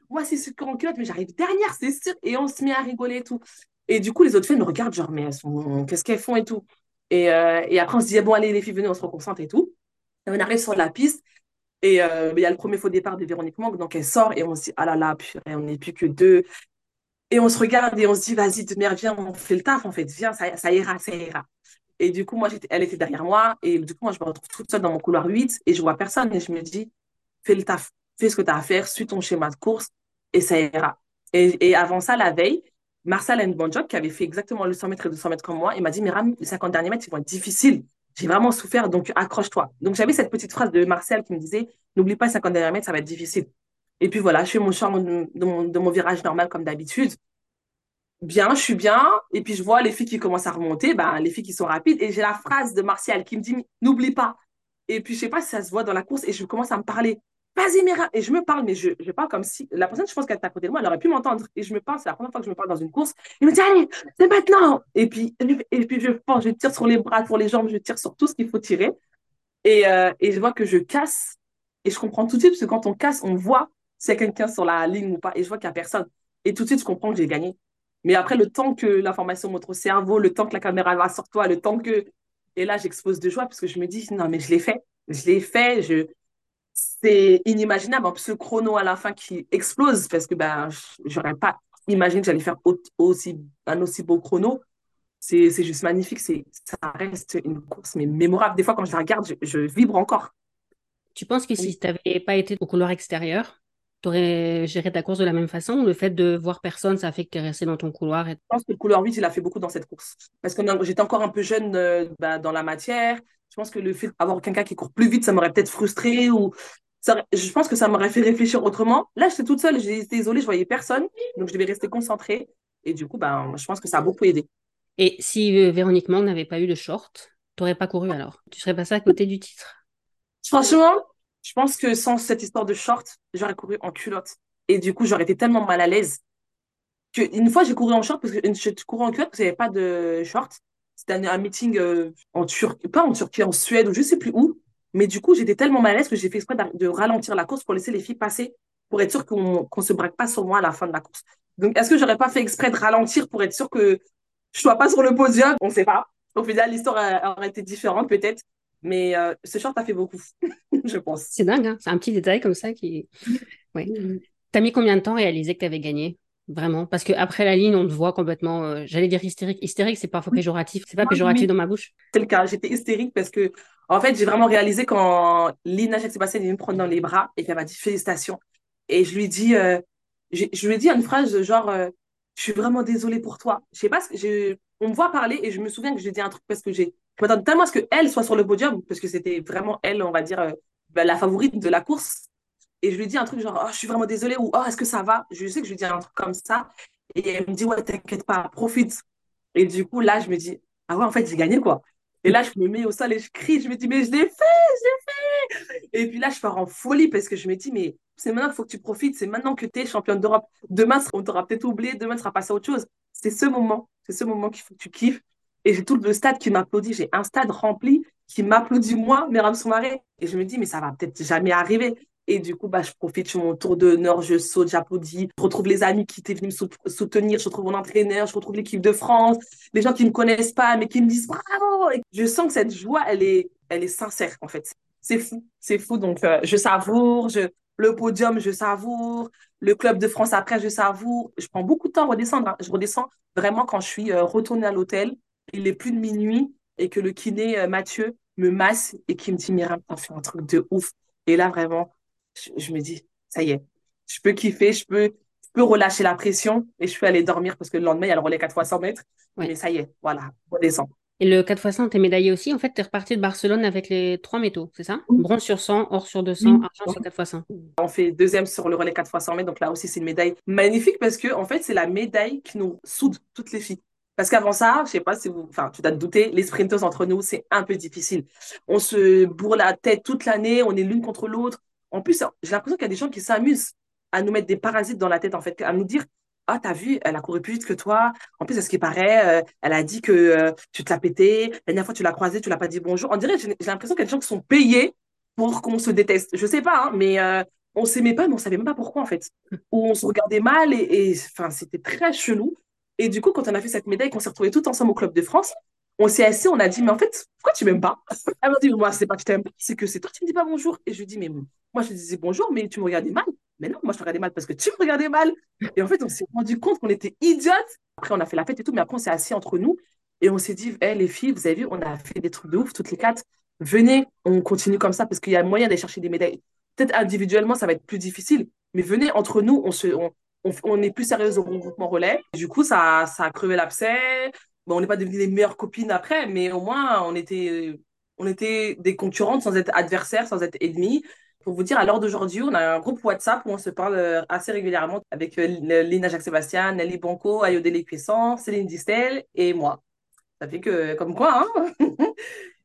Moi, c'est ce cours en culotte, mais j'arrive dernière, c'est sûr. Et on se met à rigoler et tout. Et du coup, les autres filles me regardent, genre, mais elles sont... qu'est-ce qu'elles font et tout. Et, euh, et après, on se dit, bon, allez, les filles, venez, on se reconcentre et tout. Et on arrive sur la piste. Et euh, il y a le premier faux départ de Véronique Manque, donc elle sort et on se dit, ah là là, purée, on n'est plus que deux. Et on se regarde et on se dit, vas-y, de merde, viens, on fait le taf, en fait, viens, ça, ira, ça ira. Et du coup, moi, elle était derrière moi. Et du coup, moi, je me retrouve toute seule dans mon couloir 8 et je vois personne. Et je me dis, fais le taf, fais ce que tu as à faire, suis ton schéma de course et ça ira. Et, avant ça, la veille, Marcel Nbonjok, qui avait fait exactement le 100 mètres et 200 mètres comme moi, il m'a dit, Myriam, les 50 derniers mètres, ils vont être difficiles. J'ai vraiment souffert, donc accroche-toi. Donc j'avais cette petite phrase de Marcel qui me disait, n'oublie pas, les 50 derniers mètres, ça va être difficile. Et puis voilà, je fais mon charme de, mon, de mon virage normal comme d'habitude bien, je suis bien. Et puis je vois les filles qui commencent à remonter, ben, les filles qui sont rapides. Et j'ai la phrase de Martial qui me dit, n'oublie pas. Et puis je sais pas si ça se voit dans la course et je commence à me parler. Vas-y, Mira. Et je me parle, mais je, je parle comme si la personne, je pense qu'elle est à côté de moi, elle aurait pu m'entendre. Et je me parle, c'est la première fois que je me parle dans une course. Il me dit, allez, c'est maintenant. Et puis, et puis je pense, je tire sur les bras, sur les jambes, je tire sur tout ce qu'il faut tirer. Et, euh, et je vois que je casse. Et je comprends tout de suite, parce que quand on casse, on voit a quelqu'un sur la ligne ou pas. Et je vois qu'il n'y a personne. Et tout de suite, je comprends que j'ai gagné. Mais après, le temps que l'information monte au cerveau, le temps que la caméra va sur toi, le temps que... Et là, j'expose de joie parce que je me dis, non, mais je l'ai fait. Je l'ai fait. Je... C'est inimaginable. En plus, le chrono à la fin qui explose parce que ben, j'aurais pas imaginé que j'allais faire aussi, un aussi beau chrono. C'est c'est juste magnifique. C'est Ça reste une course mais mémorable. Des fois, quand je la regarde, je, je vibre encore. Tu penses que si tu n'avais pas été au couloir extérieur, tu aurais géré ta course de la même façon ou le fait de voir personne, ça fait que tu es resté dans ton couloir et... Je pense que le couleur 8, il a fait beaucoup dans cette course. Parce que j'étais encore un peu jeune euh, bah, dans la matière. Je pense que le fait d'avoir quelqu'un qui court plus vite, ça m'aurait peut-être frustré ou ça je pense que ça m'aurait fait réfléchir autrement. Là, j'étais toute seule, j'étais isolée, je voyais personne. Donc, je devais rester concentrée. Et du coup, ben, je pense que ça a beaucoup aidé. Et si euh, Véronique Mang n'avait pas eu de short, tu n'aurais pas couru alors? Tu serais passé à côté du titre? Franchement, je pense que sans cette histoire de short, j'aurais couru en culotte. Et du coup, j'aurais été tellement mal à l'aise que une fois, j'ai couru en short parce que je courais en culotte parce qu'il n'y avait pas de short. C'était un, meeting euh, en Turquie, pas en Turquie, en Suède ou je sais plus où. Mais du coup, j'étais tellement mal à l'aise que j'ai fait exprès de, ralentir la course pour laisser les filles passer pour être sûr qu'on ne se braque pas sur moi à la fin de la course. Donc, est-ce que j'aurais pas fait exprès de ralentir pour être sûr que je sois pas sur le podium? On ne sait pas. Au final, l'histoire aurait été différente peut-être. Mais euh, ce short a fait beaucoup, je pense. C'est dingue, hein c'est un petit détail comme ça qui. Ouais. T'as mis combien de temps à réaliser que tu avais gagné Vraiment? Parce qu'après la ligne, on te voit complètement. Euh, j'allais dire hystérique. Hystérique, c'est parfois péjoratif. C'est pas péjoratif dans ma bouche C'est le cas. J'étais hystérique parce que, en fait, j'ai vraiment réalisé quand Lina Jacques-Sébastien est venue me prendre dans les bras et qu'elle m'a dit félicitations. Et je lui dis, euh, je lui ai dit une phrase genre, je suis vraiment désolée pour toi. Je sais pas, ce que on me voit parler et je me souviens que j'ai dit un truc parce que j'ai je m'attendais tellement à ce qu'elle soit sur le podium, parce que c'était vraiment elle, on va dire, euh, bah, la favorite de la course. Et je lui dis un truc genre, oh, je suis vraiment désolée, ou oh, est-ce que ça va? Je sais que je lui dis un truc comme ça. Et elle me dit, ouais, t'inquiète pas, profite. Et du coup, là, je me dis, ah ouais, en fait, j'ai gagné, quoi. Et là, je me mets au sol et je crie, je me dis, mais je l'ai fait, je l'ai fait. Et puis là, je pars en folie parce que je me dis, mais c'est maintenant qu'il faut que tu profites, c'est maintenant que tu es championne d'Europe. Demain, on t'aura peut-être oublié, demain, tu sera passé à autre chose. C'est ce moment, c'est ce moment qu'il faut que tu kiffes. Et j'ai tout le stade qui m'applaudit. J'ai un stade rempli qui m'applaudit moi, Myriam Soumaré. Et je me dis, mais ça va peut-être jamais arriver. Et du coup, bah, je profite, je mon tour d'honneur, je saute, j'applaudis. Je retrouve les amis qui étaient venus me soutenir, je retrouve mon entraîneur, je retrouve l'équipe de France, les gens qui ne me connaissent pas, mais qui me disent bravo. Je sens que cette joie, elle est, elle est sincère, en fait. C'est fou, c'est fou. Donc, euh, je savoure, je, le podium, je savoure. Le club de France après, je savoure. Je prends beaucoup de temps à redescendre. Hein. Je redescends vraiment quand je suis euh, retournée à l'hôtel il est plus de minuit et que le kiné euh, Mathieu me masse et qui me dit Myriam, t'as fait un truc de ouf. Et là, vraiment, je, me dis, ça y est, je peux kiffer, je peux, je peux relâcher la pression et je peux aller dormir parce que le lendemain, il y a le relais 4 fois 100 mètres. Mais ça y est, voilà, on descend. Et le 4 x 100, t'es médaillé aussi. En fait, t'es reparti de Barcelone avec les trois métaux, c'est ça? Bronze sur 100, or sur 200, argent sur 4 x 100. On fait deuxième sur le relais 4 x 100 mètres. Donc là aussi, c'est une médaille magnifique parce que, en fait, c'est la médaille qui nous soude toutes les filles. Parce qu'avant ça, je sais pas si vous, enfin, tu dois te douter, les sprinters entre nous, c'est un peu difficile. On se bourre la tête toute l'année, on est l'une contre l'autre. En plus, j'ai l'impression qu'il y a des gens qui s'amusent à nous mettre des parasites dans la tête, en fait, à nous dire, ah, t'as vu, elle a couru plus vite que toi. En plus, à ce qui paraît, euh, elle a dit que euh, tu te l'as pété. La dernière fois, tu l'as croisée, tu l'as pas dit bonjour. On dirait, j'ai l'impression qu'il y a des gens qui sont payés pour qu'on se déteste. Je sais pas, hein, mais euh, on s'aimait pas, mais on savait même pas pourquoi, en fait. Ou on se regardait mal et, c'était très chelou. Et du coup, quand on a fait cette médaille, qu'on s'est retrouvés tout ensemble au Club de France, on s'est assis, on a dit, mais en fait, pourquoi tu m'aimes pas? Elle m'a dit, moi, c'est pas que je t'aime pas, c'est que c'est toi qui me dis pas bonjour. Et je lui dis, mais moi, je disais bonjour, mais tu me regardais mal. Mais non, moi, je te regardais mal parce que tu me regardais mal. Et en fait, on s'est rendu compte qu'on était idiotes. Après, on a fait la fête et tout, mais après, on s'est assis entre nous et on s'est dit, hé, les filles, vous avez vu, on a fait des trucs de ouf, toutes les quatre. Venez, on continue comme ça parce qu'il y a moyen d'aller chercher des médailles. Peut-être individuellement, ça va être plus difficile, mais venez entre nous, on se, on, est plus sérieuse au regroupement relais. Du coup, ça, ça a crevé l'abcès. Bon, on n'est pas devenues les meilleures copines après, mais au moins, on était, on était des concurrentes sans être adversaires, sans être ennemies. Pour vous dire, à l'heure d'aujourd'hui, on a un groupe WhatsApp où on se parle euh, assez régulièrement avec euh, Lina Jacques-Sébastien, Nelly Bonco, Ayodele Puissant, Céline Distel et moi. Ça fait que, comme quoi, hein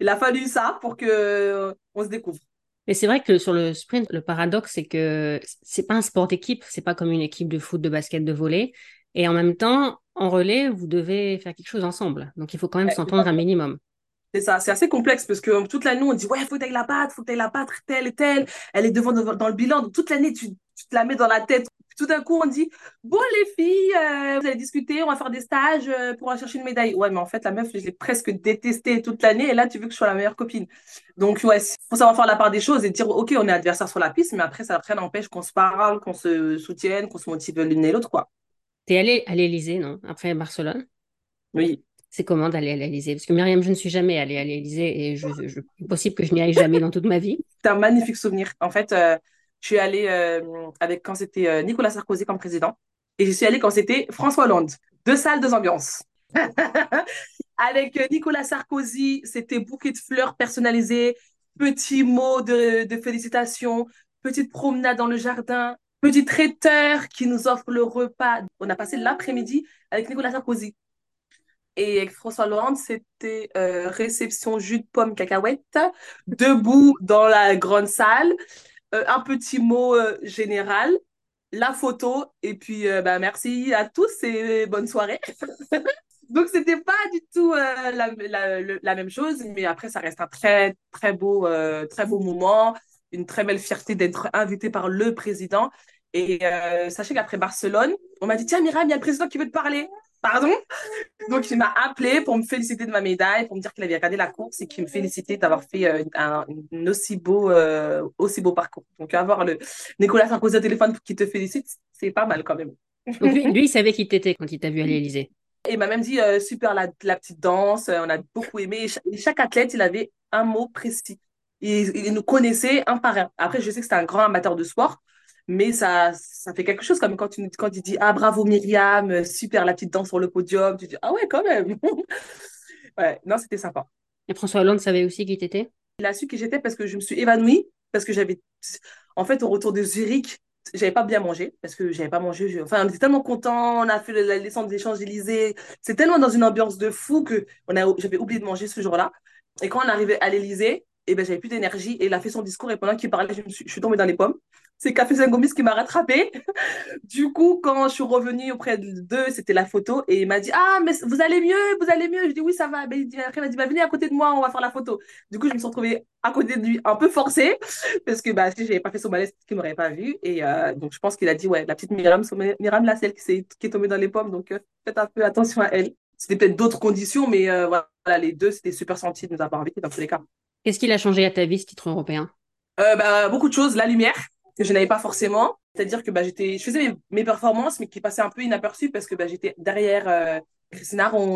il a fallu ça pour qu'on euh, se découvre. Mais c'est vrai que sur le sprint, le paradoxe, c'est que c'est pas un sport d'équipe, c'est pas comme une équipe de foot, de basket, de volley. Et en même temps, en relais, vous devez faire quelque chose ensemble. Donc il faut quand même s'entendre un minimum. C'est ça, c'est assez complexe parce que toute l'année, on dit Ouais, faut que tu la battre, faut que tu la battre, telle et telle. Elle est devant dans le bilan. Donc, toute l'année, tu, tu, te la mets dans la tête tout d'un coup, on dit Bon, les filles, euh, vous allez discuter, on va faire des stages euh, pour aller chercher une médaille. Ouais, mais en fait, la meuf, je l'ai presque détestée toute l'année et là, tu veux que je sois la meilleure copine. Donc, ouais, il faut savoir faire la part des choses et dire Ok, on est adversaire sur la piste, mais après, ça n'empêche qu'on se parle, qu'on se soutienne, qu'on se motive l'une et l'autre, quoi. T'es allée à l'Elysée, non Après Barcelone? Oui. C'est comment d'aller à l'Elysée Parce que Myriam, je ne suis jamais allée à l'Elysée et je, je, possible que je n'y aille jamais dans toute ma vie. C'est un magnifique souvenir. En fait, euh, je suis allée euh, avec quand c'était euh, Nicolas Sarkozy comme président et je suis allée quand c'était François Hollande. Deux salles, deux ambiances. avec Nicolas Sarkozy, c'était bouquet de fleurs personnalisées, petits mots de, de félicitations, petite promenade dans le jardin, petit traiteur qui nous offre le repas. On a passé l'après-midi avec Nicolas Sarkozy. Et avec François Hollande, c'était réception jus de pomme cacahuète, debout dans la grande salle. Euh, un petit mot euh, général, la photo, et puis euh, bah, merci à tous et bonne soirée. Donc, c'était pas du tout la, la, même chose, mais après, ça reste un très, très beau, très beau moment, une très belle fierté d'être invité par le président. Et euh, sachez qu'après Barcelone, on m'a dit Tiens, Myriam, il y a le président qui veut te parler. Pardon? Donc, il m'a appelé pour me féliciter de ma médaille, pour me dire qu'il avait regardé la course et qu'il me félicitait d'avoir fait euh, un, aussi, beau, euh, aussi beau parcours. Donc, avoir le Nicolas Sarkozy au téléphone qui te félicite, c'est pas mal quand même. Donc, lui, lui il savait qui t'étais quand il t'a vu à l'Élysée. Et il m'a même dit super la, la, petite danse, on a beaucoup aimé. Et chaque, athlète, il avait un mot précis. Il, il, nous connaissait un par un. Après, je sais que c'est un grand amateur de sport, mais ça, ça fait quelque chose comme quand, tu, quand il dit Ah, bravo Myriam, super la petite danse sur le podium. Tu dis Ah ouais, quand même. ouais, non, c'était sympa. Et François Hollande savait aussi qui t'étais? Il a su qui j'étais parce que je me suis évanouie, parce que j'avais. En fait, au retour de Zurich, j'avais pas bien mangé parce que j'avais pas mangé. Enfin, on était tellement contents, on a fait la descente des Champs-Élysées. C'est tellement dans une ambiance de fou que on a, j'avais oublié de manger ce jour-là. Et quand on arrivait à l'Élysée, et eh ben, j'avais plus d'énergie. Et il a fait son discours et pendant qu'il parlait, je, suis, tombée dans les pommes c'est Café Saint-Gomis qui m'a rattrapé. du coup, quand je suis revenue auprès d'eux, c'était la photo et il m'a dit Ah, mais vous allez mieux, vous allez mieux. Je dis Oui, ça va. Mais après, il m'a dit bah, Venez à côté de moi, on va faire la photo. Du coup, je me suis retrouvée à côté de lui, un peu forcée, parce que bah, si je n'avais pas fait son malaise, qu'il m'aurait pas vu. Et euh, donc, je pense qu'il a dit Ouais, la petite Myriam, Myriam là, celle qui, est, qui est tombée dans les pommes, donc euh, faites un peu attention à elle. C'était peut-être d'autres conditions, mais euh, voilà, les deux, c'était super senti de nous avoir invités dans tous les cas. Qu'est-ce qui a changé à ta vie, ce titre européen? Bah, Beaucoup de choses. La lumière que je n'avais pas forcément. C'est-à-dire que bah, je faisais mes, performances, mais qui passaient un peu inaperçues parce que bah, j'étais derrière euh,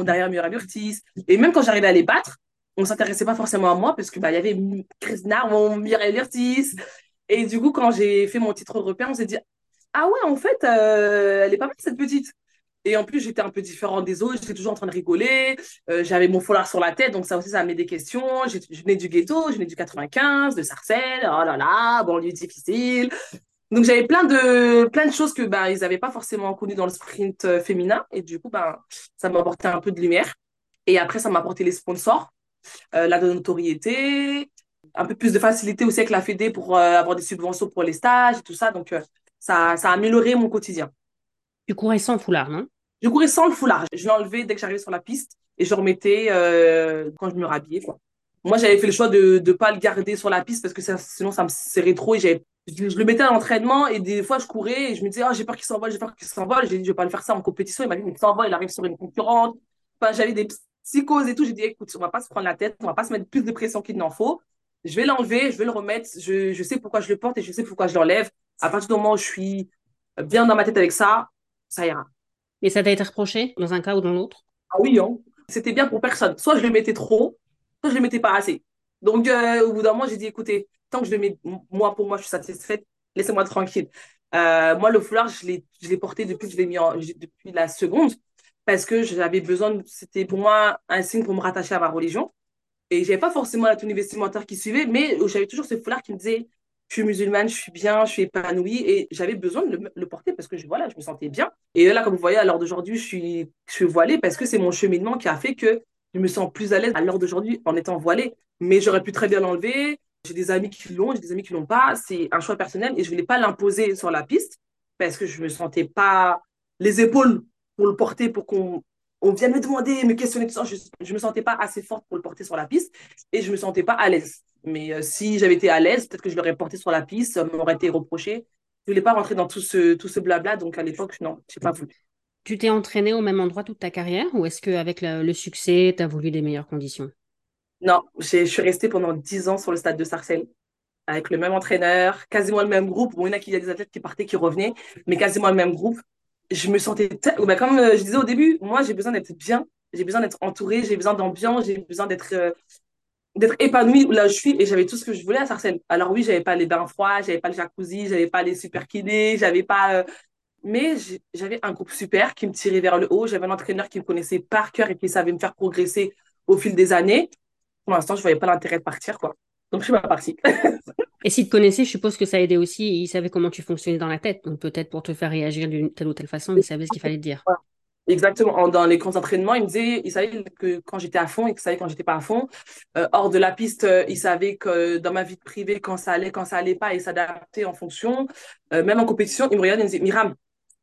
derrière Muriel Urtis. Et même quand j'arrivais à les battre, on ne s'intéressait pas forcément à moi parce que bah, y avait Christine Aron, Muriel Urtis. Et du coup, quand j'ai fait mon titre européen, on s'est dit Ah ouais, en fait, euh, elle est pas mal cette petite. Et en plus, j'étais un peu différente des autres. J'étais toujours en train de rigoler. Euh, j'avais mon foulard sur la tête. Donc, ça aussi, ça m'a des questions. Je, venais du ghetto. Je venais du 95, de Sarcelles. Oh là là, banlieue difficile. Donc, j'avais plein de, plein de choses que bah, ils n'avaient pas forcément connues dans le sprint euh, féminin. Et du coup, bah, ça m'a apporté un peu de lumière. Et après, ça m'a apporté les sponsors, euh, la notoriété, un peu plus de facilité aussi avec la Fédé pour avoir des subventions pour les stages et tout ça. Donc, ça, ça a amélioré mon quotidien. Tu courais sans foulard, non? Je courais sans le foulard. Je l'enlevais dès que j'arrivais sur la piste et je remettais euh, quand je me rhabillais. Moi, j'avais fait le choix de ne pas le garder sur la piste parce que sinon, ça me serrait trop. Et je, le mettais à l'entraînement et des fois, je courais et je me disais, oh, j'ai peur qu'il s'envole, j'ai peur qu'il s'envole. J'ai dit, je vais pas le faire ça en compétition. Il m'a dit, il s'envole, il arrive sur une concurrente. Enfin, j'avais des psychoses et tout. J'ai dit, écoute, on va pas se prendre la tête, on va pas se mettre plus de pression qu'il n'en faut. Je vais l'enlever, je vais le remettre. Je, je sais pourquoi je le porte et je sais pourquoi je l'enlève. À partir du moment où je suis bien dans ma tête avec ça, ça ira. Et ça t'a été reproché dans un cas ou dans l'autre? Ah oui, hein. c'était bien pour personne. Soit je le mettais trop, soit je le mettais pas assez. Donc, euh, au bout d'un moment, j'ai dit, écoutez, tant que je le mets, moi, pour moi, je suis satisfaite, laissez-moi tranquille. Euh, moi, le foulard, je l'ai porté depuis que je l'ai mis en, depuis la seconde, parce que j'avais besoin, c'était pour moi un signe pour me rattacher à ma religion. Et j'avais pas forcément la tenue vestimentaire qui suivait, mais j'avais toujours ce foulard qui me disait, je suis musulmane, je suis bien, je suis épanouie et j'avais besoin de le, porter parce que je, voilà, je me sentais bien. Et là, comme vous voyez, à l'heure d'aujourd'hui, je suis, je voilée parce que c'est mon cheminement qui a fait que je me sens plus à l'aise à l'heure d'aujourd'hui en étant voilée. Mais j'aurais pu très bien l'enlever. J'ai des amis qui l'ont, j'ai des amis qui l'ont pas. C'est un choix personnel et je voulais pas l'imposer sur la piste parce que je me sentais pas les épaules pour le porter pour qu'on on vienne me demander, me questionner tout ça. Je, ne me sentais pas assez forte pour le porter sur la piste et je me sentais pas à l'aise. Mais euh, si j'avais été à l'aise, peut-être que je l'aurais porté sur la piste, ça m'aurait été reproché. Je voulais pas rentrer dans tout ce, tout ce blabla, donc à l'époque, non, je n'ai pas voulu. Tu t'es entraîné au même endroit toute ta carrière ou est-ce qu'avec le, le succès, tu as voulu des meilleures conditions? Non, je suis restée pendant 10 ans sur le stade de Sarcelles avec le même entraîneur, quasiment le même groupe. Bon, il y en a qui y a des athlètes qui partaient, qui revenaient, mais quasiment le même groupe. Je me sentais, bah, comme euh, je disais au début, moi j'ai besoin d'être bien, j'ai besoin d'être entourée, j'ai besoin d'ambiance, j'ai besoin d'être euh, d'être épanouie là où je suis et j'avais tout ce que je voulais à Sarcelles. Alors oui, j'avais pas les bains froids, j'avais pas le jacuzzi, j'avais pas les super kinés, j'avais pas euh, mais j'avais un groupe super qui me tirait vers le haut, j'avais un entraîneur qui me connaissait par cœur et qui savait me faire progresser au fil des années. Pour l'instant, je voyais pas l'intérêt de partir quoi. Donc je suis pas partie. et s'il te connaissait, je suppose que ça aidait aussi, il savait comment tu fonctionnais dans la tête. Donc peut-être pour te faire réagir d'une telle ou telle façon, il savait ce qu'il fallait te dire. Exactement. Dans les grands entraînements, il me disait, il savait que quand j'étais à fond et qu'il savait quand j'étais pas à fond. Euh, hors de la piste, euh, il savait que dans ma vie privée, quand ça allait, quand ça allait pas, il s'adaptait en fonction. Euh, même en compétition, il me regardait et me disait, Myriam,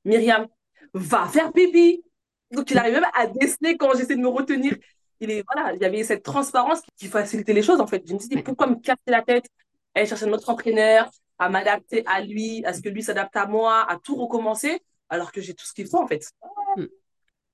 Myriam, va faire pipi. Donc, il arrivait même à déceler quand j'essayais de me retenir. Il est, voilà, il y avait cette transparence qui facilitait les choses, en fait. Je me disais, pourquoi me casser la tête, aller chercher notre entraîneur, à m'adapter à lui, à ce que lui s'adapte à moi, à tout recommencer, alors que j'ai tout ce qu'il faut en fait.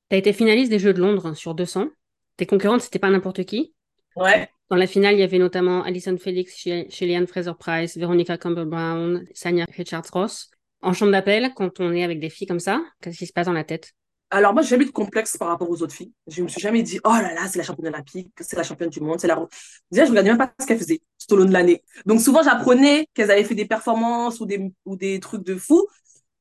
Tu as été finaliste des Jeux de Londres sur 200. Tes concurrentes, c'était pas n'importe qui. Ouais. Dans la finale, il y avait notamment Alison Felix, Shellyan Fraser-Price, Veronica Campbell-Brown, Sanya Richards-Ross. En chambre d'appel, quand on est avec des filles comme ça, qu'est-ce qui se passe dans la tête? Alors moi, j'ai jamais eu de complexe par rapport aux autres filles. Je me suis jamais dit, oh là là, c'est la championne olympique, c'est la championne du monde, c'est la... Déjà, je regardais même pas ce qu'elles faisaient tout au long de l'année. Donc souvent, j'apprenais qu'elles avaient fait des performances ou des, ou des trucs de fou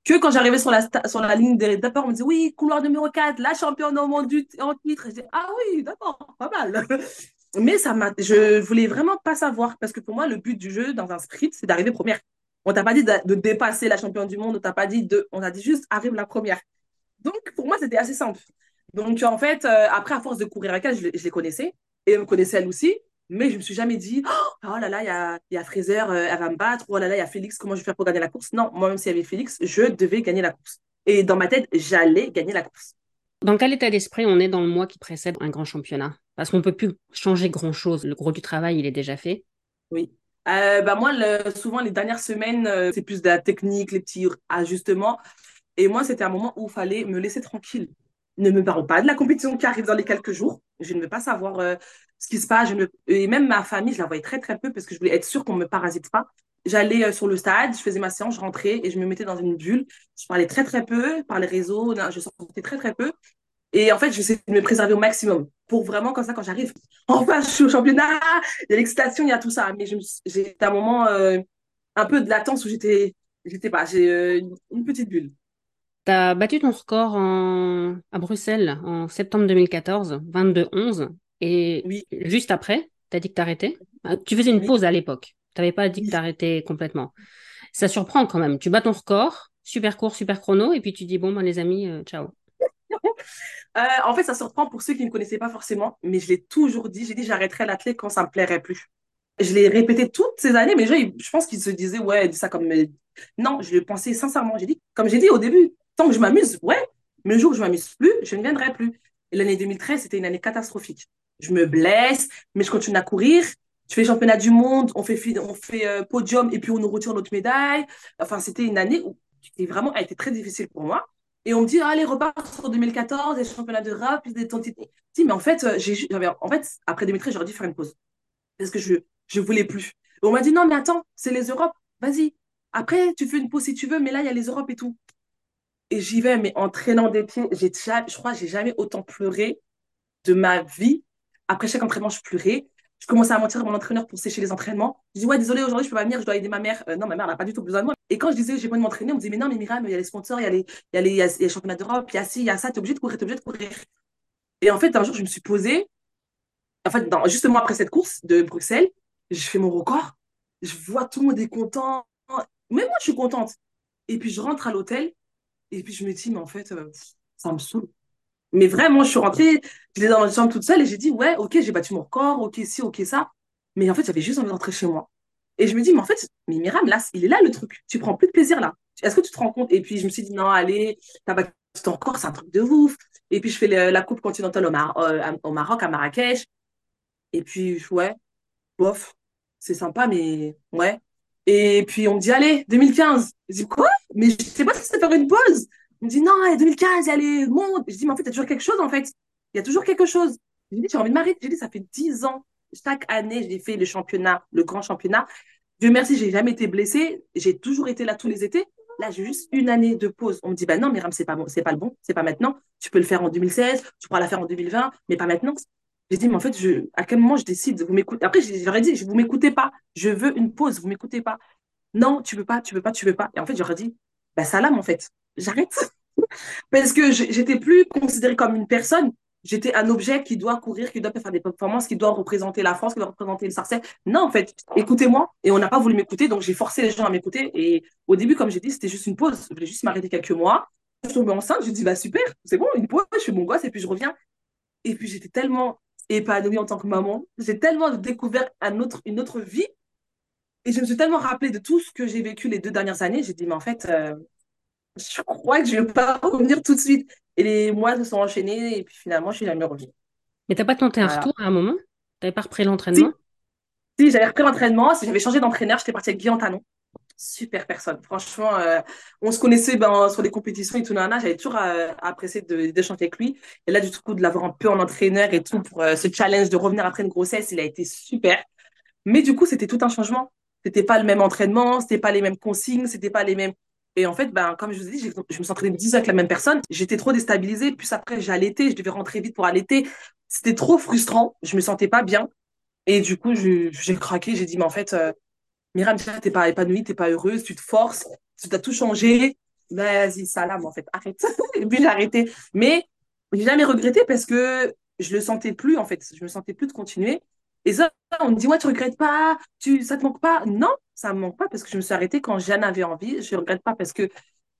que quand j'arrivais sur la, sur la ligne des départ, on me disait oui, couloir numéro 4, la championne au monde du, en titre. je disais, ah oui, d'accord, pas mal. Mais ça m'a, je voulais vraiment pas savoir parce que pour moi, le but du jeu dans un sprint, c'est d'arriver première. On t'a pas dit de, dépasser la championne du monde, on t'a pas dit de, on a dit juste arrive la première. Donc pour moi, c'était assez simple. Donc en fait, euh, après, à force de courir avec elle, je, je les connaissais et elle me connaissait elle aussi. Mais je me suis jamais dit, oh, oh là là, il y a, y a Fraser, euh, elle va me battre. Oh là là, il y a Félix, comment je vais faire pour gagner la course? Non, moi, même s'il y avait Félix, je devais gagner la course. Et dans ma tête, j'allais gagner la course. Dans quel état d'esprit on est dans le mois qui précède un grand championnat? Parce qu'on ne peut plus changer grand-chose. Le gros du travail, il est déjà fait. Oui. Euh, bah moi, le, souvent, les dernières semaines, euh, c'est plus de la technique, les petits ajustements. Et moi, c'était un moment où il fallait me laisser tranquille. Ne me parle pas de la compétition qui arrive dans les quelques jours. Je ne veux pas savoir euh, ce qui se passe. Et même ma famille, je la voyais très, très peu parce que je voulais être sûre qu'on ne me parasite pas. J'allais euh, sur le stade, je faisais ma séance, je rentrais et je me mettais dans une bulle. Je parlais très, très peu par les réseaux. Je sortais très, très peu. Et en fait, j'essaie de me préserver au maximum pour vraiment, comme ça, quand j'arrive, enfin, je suis au championnat, il y a l'excitation, il y a tout ça. Mais j'ai un moment euh, un peu de latence où j'étais, j'étais pas, j'ai euh, une petite bulle. Tu as battu ton record en... à Bruxelles en septembre 2014, 22-11. Et Oui, juste après, tu as dit que t'arrêtais? Ah, Tu faisais une oui, pause à l'époque. Tu n'avais pas dit que t'arrêtais complètement. Ça surprend quand même. Tu bats ton record, super court, super chrono, et puis tu dis, bon, ben, les amis, euh, ciao. Euh, en fait, ça surprend pour ceux qui ne me connaissaient pas forcément, mais je l'ai toujours dit. J'ai dit j'arrêterai l'athlète quand ça me plairait plus. Je l'ai répété toutes ces années, mais les gens, ils- je pense qu'ils se disaient, ouais, elle dit ça comme. euh, Non, je le pensais sincèrement. J'ai dit, comme j'ai dit au début, tant que je m'amuse, ouais, mais le jour où je m'amuse plus, je ne viendrai plus. Et l'année 2013, c'était une année catastrophique. Je me blesse, mais je continue à courir. Je fais championnat du monde, on fait, on fait euh, podium et puis on nous retire notre médaille. Enfin, c'était une année où qui vraiment a été très difficile pour moi. Et on me dit, allez, repars sur 2014, les championnats d'Europe, puis des tentatives. Mais en fait, euh, en fait, après 2013, j'aurais dû faire une pause. Parce que je, je voulais plus. Et on m'a dit, non, mais attends, c'est les Europes, vas-y. Après, tu fais une pause si tu veux, mais là, il y a les Europes et tout. Et j'y vais, mais en traînant des pieds, je crois, que j'ai jamais autant pleuré de ma vie. Après chaque entraînement, je pleurais. Je commençais à mentir à mon entraîneur pour sécher les entraînements. Je dis, ouais, désolé, aujourd'hui, je peux pas venir, je dois aider ma mère. Euh, non, ma mère n'a pas du tout besoin de moi. Et quand je disais, j'ai besoin de m'entraîner, on me disait, mais non, mais Myriam, il y a les sponsors, il y a les, les, les championnats d'Europe, il y a ci, il y a ça, t'es obligé de courir, t'es obligé de courir. Et en fait, un jour, je me suis posée, en fait, dans- justement après cette course de Bruxelles, je fais mon record, je vois tout le monde est content. Même moi, je suis contente. Et puis, je rentre à l'hôtel, et puis je me dis, mais en fait, euh, ça me saoule. Mais vraiment, je suis rentrée, je dans ma chambre toute seule et j'ai dit, ouais, ok, j'ai battu mon record, ok, ci, ok, ça. Mais en fait, j'avais juste envie de rentrer chez moi. Et je me dis, mais en fait, mais Myriam, là, il est là le truc. Tu prends plus de plaisir là. Est-ce que tu te rends compte? Et puis, je me suis dit, non, allez, t'as battu ton record, c'est un truc de ouf. Et puis, je fais la Coupe continentale au, Mar- euh, au Maroc, à Marrakech. Et puis, ouais, bof, c'est sympa, mais ouais. Et puis, on me dit, allez, 2015. Je dis, quoi? Mais je sais pas si c'est faire une pause. On me dit, non, allez, 2015, allez, monte. Je dis, mais en fait, il y a toujours quelque chose, en fait. Il y a toujours quelque chose. J'ai dit, j'ai envie de m'arrêter. J'ai dit, ça fait 10 ans. Chaque année, j'ai fait le championnat, le grand championnat. Dieu merci, j'ai jamais été blessée. J'ai toujours été là tous les étés. Là, j'ai juste une année de pause. On me dit, bah non, Myriam, c'est pas bon, c'est pas le bon, c'est pas maintenant. Tu peux le faire en 2016, tu pourras la faire en 2020, mais pas maintenant. J'ai dit, mais en fait, je, à quel moment je décide? Vous m'écoutez? Après, j'aurais dit, vous m'écoutez pas. Je veux une pause, vous m'écoutez pas. Non, tu veux pas, tu veux pas, tu veux pas. Et en fait, j'aurais dit, bah salam, en fait. J'arrête. Parce que j'étais plus considérée comme une personne. J'étais un objet qui doit courir, qui doit faire des performances, qui doit représenter la France, qui doit représenter le Sarcelles. Non, en fait, écoutez-moi. Et on n'a pas voulu m'écouter, donc j'ai forcé les gens à m'écouter. Et au début, comme j'ai dit, c'était juste une pause. Je voulais juste m'arrêter quelques mois. Je suis tombée enceinte, je me dis, bah super, c'est bon, une pause, je fais mon gosse et puis je reviens. Et puis j'étais tellement épanouie en tant que maman. J'ai tellement découvert une autre vie. Et je me suis tellement rappelée de tout ce que j'ai vécu les deux dernières années. J'ai dit, mais en fait, euh, je crois que je vais pas revenir tout de suite. Et les mois se sont enchaînés et puis finalement, je suis jamais revenue. Mais t'as pas tenté un Voilà. retour à un moment? T'avais pas repris l'entraînement? si j'avais repris l'entraînement, si j'avais changé d'entraîneur, j'étais partie avec Guy Antanon. super personne. Franchement, euh, on se connaissait ben, sur les compétitions et tout, j'avais toujours euh, apprécié d'échanger avec lui. Et là, du coup, de l'avoir un peu en entraîneur et tout pour euh, ce challenge de revenir après une grossesse, il a été super. Mais du coup, c'était tout un changement. C'était pas le même entraînement, c'était pas les mêmes consignes, c'était pas les mêmes. Et en fait, ben, comme je vous ai dit, je me entraînée 10 ans avec la même personne. J'étais trop déstabilisée. Puis après, j'ai allaité, je devais rentrer vite pour allaiter. C'était trop frustrant. Je me sentais pas bien. Et du coup, j'ai craqué. J'ai dit, mais en fait, Myriam, tu n'es pas épanouie, tu n'es pas heureuse, tu te forces, tu as tout changé. Vas-y, salam, en fait, arrête. et puis j'ai arrêté. Mais j'ai jamais regretté parce que je le sentais plus, en fait. Je me sentais plus de continuer. Et ça, on me dit, ouais, tu regrettes pas, tu, ça te manque pas. Non, ça me manque pas parce que je me suis arrêtée quand j'en avais envie. Je regrette pas parce que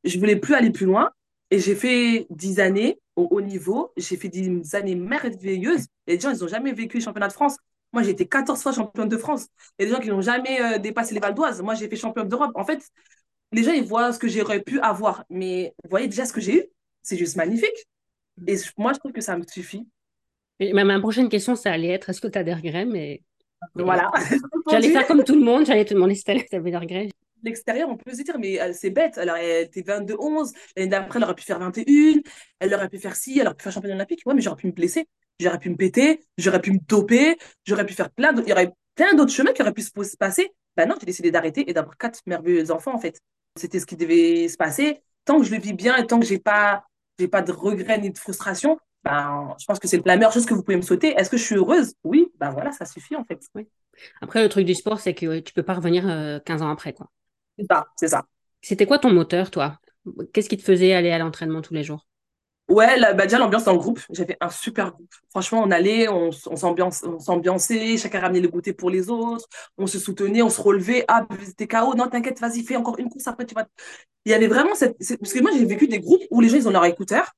je voulais plus aller plus loin. Et j'ai fait dix années au haut niveau. J'ai fait dix années merveilleuses. Les gens, ils n'ont jamais vécu les championnats de France. Moi, j'ai été 14 fois championne de France. Il y a des gens qui n'ont jamais euh, dépassé les Valdoises. Moi, j'ai fait championne d'Europe. En fait, les gens, ils voient ce que j'aurais pu avoir. Mais vous voyez déjà ce que j'ai eu. C'est juste magnifique. Et moi, je trouve que ça me suffit. Ma, prochaine question, ça allait être est-ce que tu as des regrets? Mais, voilà. j'allais faire comme tout le monde. J'allais te demander si tu avais des regrets. L'extérieur, on peut se dire, mais euh, c'est bête. Alors, elle était 22-11. L'année d'après, elle aurait pu faire 21. Elle aurait pu faire ci. Elle aurait pu faire championne olympique. Ouais, mais j'aurais pu me blesser j'aurais pu me péter, j'aurais pu me toper, j'aurais pu faire plein d'autres, il y aurait plein d'autres chemins qui auraient pu se passer. Ben non, j'ai décidé d'arrêter et d'avoir quatre merveilleux enfants, en fait. C'était ce qui devait se passer. Tant que je le vis bien et tant que j'ai pas, j'ai pas de regrets ni de frustration, ben, je pense que c'est la meilleure chose que vous pouvez me souhaiter. Est-ce que je suis heureuse? Oui, ben voilà, ça suffit, en fait. Oui. Après, le truc du sport, c'est que tu peux pas revenir 15 euh, ans après, quoi. C'est ça, c'est ça. C'était quoi ton moteur, toi? Qu'est-ce qui te faisait aller à l'entraînement tous les jours? Ouais, bah déjà l'ambiance dans le groupe, j'avais un super groupe. Franchement, on allait, on, on s'ambiançait, chacun ramenait le goûter pour les autres, on se soutenait, on se relevait. Ah, t'es KO, non, t'inquiète, vas-y, fais encore une course, après tu vas. Il y avait vraiment cette. Parce que moi, j'ai vécu des groupes où les gens, ils ont leur écouteur,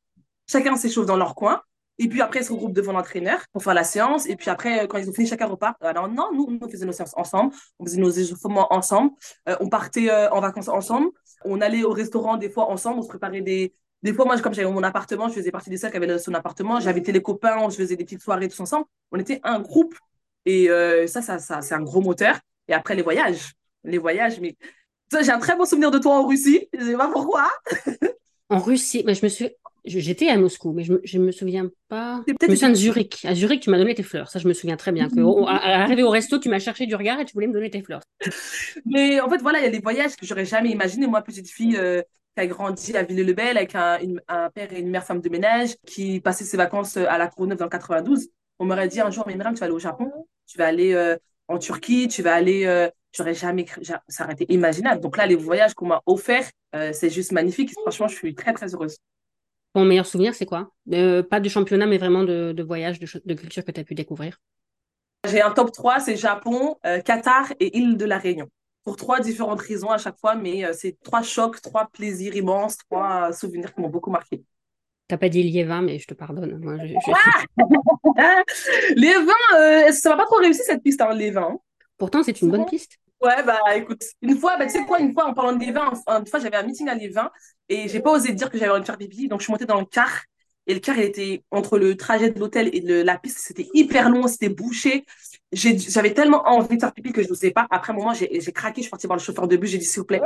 chacun s'échauffe dans leur coin, et puis après, ils se regroupent devant l'entraîneur pour faire la séance, et puis après, quand ils ont fini, chacun repart. Alors non, nous, on faisait nos séances ensemble, on faisait nos échauffements ensemble, euh, on partait euh, en vacances ensemble, on allait au restaurant des fois ensemble, on se préparait des des fois, moi, comme j'avais mon appartement, je faisais partie des seuls qui avaient son appartement. J'invitais les copains, on faisait des petites soirées tous ensemble. On était un groupe. Et euh, ça, ça, ça c'est un gros moteur. Et après, les voyages. Les voyages, mais j'ai un très bon souvenir de toi en Russie. Je sais pas pourquoi. en Russie, mais je me suis. J'étais à Moscou, mais je me, me souviens pas. Je me souviens de Zurich. À Zurich, tu m'as donné tes fleurs. Ça, je me souviens très bien. Que, arrivé au resto, tu m'as cherché du regard et tu voulais me donner tes fleurs. Mais en fait, voilà, il y a des voyages que j'aurais jamais imaginé. Moi, petite fille, euh, qui a grandi à Ville-le-Bel avec un, père et une mère femme de ménage, qui passait ses vacances à la Courneuve dans le 92. On m'aurait dit un jour, mais Myriam, tu vas aller au Japon, tu vas aller euh, en Turquie, tu vas aller. Euh, j'aurais jamais cru, ça aurait été imaginable. Donc là, les voyages qu'on m'a offerts, euh, c'est juste magnifique. Franchement, je suis très, très heureuse. Ton meilleur souvenir, c'est quoi? Pas de championnat, mais vraiment de, de voyage, de, de culture que tu as pu découvrir J'ai un top 3, c'est Japon, Qatar et île de la Réunion pour trois différentes raisons à chaque fois, mais euh, c'est trois chocs, trois plaisirs immenses, trois souvenirs qui m'ont beaucoup marqué. T'as pas dit Liévin, mais je te pardonne. Moi, je, Liévin, euh, ça va pas trop réussi cette piste, hein, Liévin. Pourtant, c'est une bonne piste. Ouais, bah écoute, une fois, bah, tu sais quoi, une fois en parlant de Liévin, une fois j'avais un meeting à Liévin et j'ai pas osé dire que j'avais envie de faire pipi, donc je suis montée dans le car et le car, il était entre le trajet de l'hôtel et la piste, c'était hyper long, c'était bouché. J'avais tellement envie de faire pipi que je ne sais pas. Après un moment, j'ai craqué, je suis partie voir le chauffeur de bus, j'ai dit s'il vous plaît,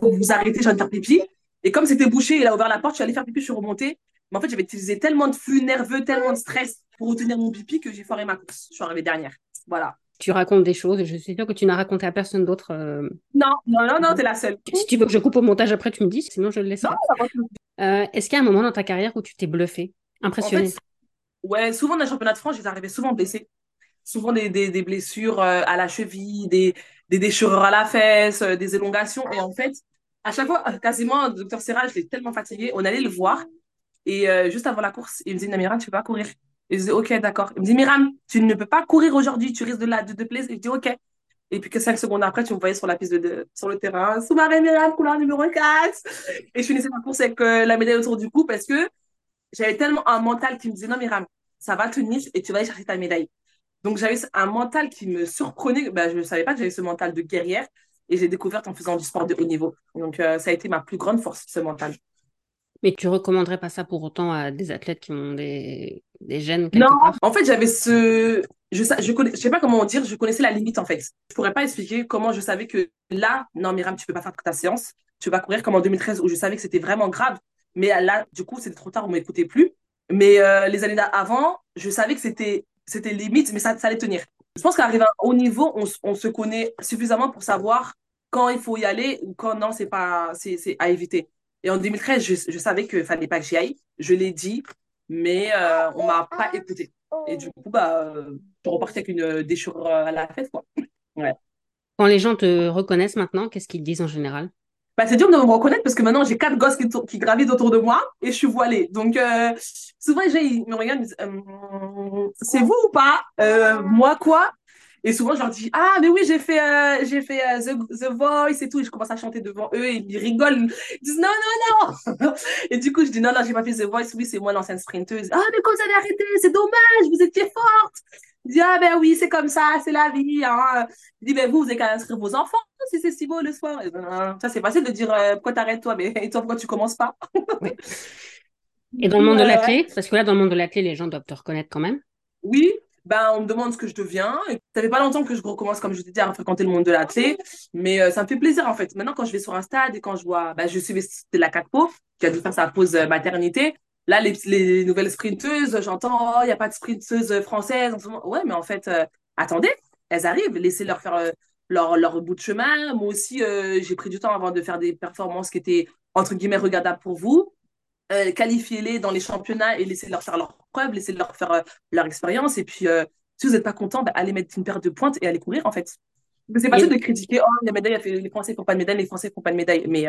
faut vous arrêter, j'ai envie de faire pipi. Et comme c'était bouché, il a ouvert la porte, je suis allée faire pipi, je suis remontée. Mais en fait, j'avais utilisé tellement de flux nerveux, tellement de stress pour retenir mon pipi que j'ai foiré ma course. Je suis arrivée dernière. Voilà. Tu racontes des choses et je suis sûre que tu n'as raconté à personne d'autre. Euh, non, non, non, non, t'es la seule. Si tu veux que je coupe au montage après, tu me dis, sinon je le laisse. Euh, Est-ce qu'il y a un moment dans ta carrière où tu t'es bluffé Impressionné. ouais, souvent dans les championnats de France, j'étais arrivée souvent blessée. Souvent des, des, des blessures euh, à la cheville, des, des déchirures à la fesse, euh, des élongations. Et en fait, à chaque fois, quasiment, le docteur Serra, je l'ai tellement fatigué, on allait le voir. Et euh, juste avant la course, il me dit, Namira, tu peux pas courir. Et je dis, OK, d'accord. Il me dit, Miram, tu ne peux pas courir aujourd'hui, tu risques de, la, de, de Et je dis, OK. Et puis que cinq secondes après, tu me voyais sur la piste de, sur le terrain, sous-marin Miram, couleur numéro 4. Et je finissais ma course avec la médaille autour du cou parce que j'avais tellement un mental qui me disait non, Miram, ça va tenir et tu vas aller chercher ta médaille. Donc, j'avais un mental qui me surprenait. Ben, je ne savais pas que j'avais ce mental de guerrière et j'ai découvert en faisant du sport de haut niveau. Donc, euh, ça a été ma plus grande force, ce mental. Mais tu recommanderais pas ça pour autant à des athlètes qui ont des, des gènes Non, en fait, j'avais ce. je, je, connais, je sais pas comment dire, je connaissais la limite en fait. Je pourrais pas expliquer comment je savais que là, non, Myriam, tu peux pas faire ta séance, tu vas courir comme en 2013 où je savais que c'était vraiment grave. Mais là, du coup, c'était trop tard, on m'écoutait plus. Mais euh, les années avant, je savais que c'était c'était limite, mais ça, ça allait tenir. Je pense qu'arriver à un haut niveau, on, on, se connaît suffisamment pour savoir quand il faut y aller ou quand non, c'est pas c'est à éviter. Et en 2013, je, je savais qu'il fallait pas que j'y aille. Je l'ai dit, mais euh, on m'a pas écouté. Et du coup, bah, je repartais avec une déchirure à la fête, quoi. Ouais. Quand les gens te reconnaissent maintenant, qu'est-ce qu'ils disent en général? Bah, c'est dur de me reconnaître parce que maintenant j'ai quatre gosses qui, qui, gravitent autour de moi et je suis voilée. Donc euh, souvent les gens ils me regardent, ils me disent euh, c'est vous ou pas? Euh, Moi quoi? Et souvent je leur dis ah mais oui j'ai fait euh, j'ai fait euh, the, the, Voice et tout et je commence à chanter devant eux et ils rigolent, ils disent non non non. et du coup je dis non non j'ai pas fait the Voice, oui c'est moi l'ancienne sprinteuse. Ah mais quand vous allez arrêter C'est dommage, vous étiez forte. Il dit, ah ben oui, c'est comme ça, c'est la vie. Hein. Il dit, ben vous, vous avez qu'à inscrire vos enfants si c'est si beau le soir. Ben, ça, c'est facile de dire, euh, pourquoi t'arrêtes toi, mais et toi, pourquoi tu commences pas? Et dans le monde de l'athlète, parce que là, dans le monde de l'athlète, les gens doivent te reconnaître quand même. Oui, ben, on me demande ce que je deviens. Ça fait pas longtemps que je recommence, comme je t'ai dit, à fréquenter le monde de l'athlète, mais euh, ça me fait plaisir en fait. Maintenant, quand je vais sur un stade et quand je vois, ben, je suis de la CACPO, qui a dû faire sa pause euh, maternité, Là, les, les nouvelles sprinteuses, j'entends, oh, il n'y a pas de sprinteuse française. Ouais, mais en fait, euh, attendez, elles arrivent, laissez-leur faire leur, leur bout de chemin. Moi aussi, j'ai pris du temps avant de faire des performances qui étaient, entre guillemets, regardables pour vous. Qualifiez-les dans les championnats et laissez-leur faire leurs preuves, laissez-leur faire leur expérience. Et puis, si vous n'êtes pas content, bah, allez mettre une paire de pointes et allez courir, en fait. C'est facile de critiquer, oh, les médailles, les Français font pas de médailles, les Français font pas de médailles. Mais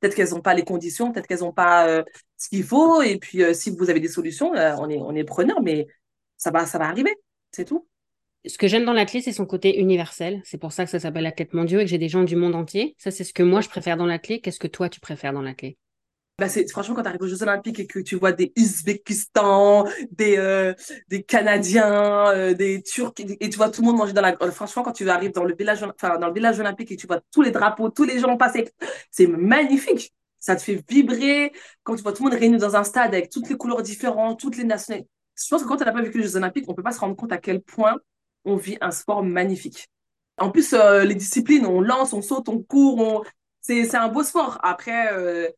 peut-être qu'elles n'ont pas les conditions, peut-être qu'elles n'ont pas euh, ce qu'il faut. Et puis, euh, si vous avez des solutions, euh, on est, on est preneur, mais ça va, ça va arriver. C'est tout. Ce que j'aime dans l'athlète, c'est son côté universel. C'est pour ça que ça s'appelle athlète mondiaux et que j'ai des gens du monde entier. Ça, c'est ce que moi, je préfère dans l'athlète. Qu'est-ce que toi, tu préfères dans l'athlète bah franchement, quand tu arrives aux Jeux Olympiques et que tu vois des Uzbékistan, des, des Canadiens, des Turcs, et tu vois tout le monde manger dans la. franchement, quand tu arrives dans le village, enfin, dans le village olympique et tu vois tous les drapeaux, tous les gens passer, c'est magnifique. Ça te fait vibrer. Quand tu vois tout le monde réuni dans un stade avec toutes les couleurs différentes, toutes les nationalités. Je pense que quand on n'a pas vécu les Jeux Olympiques, on peut pas se rendre compte à quel point on vit un sport magnifique. En plus, les disciplines, on lance, on saute, on court, on... c'est un beau sport. Après,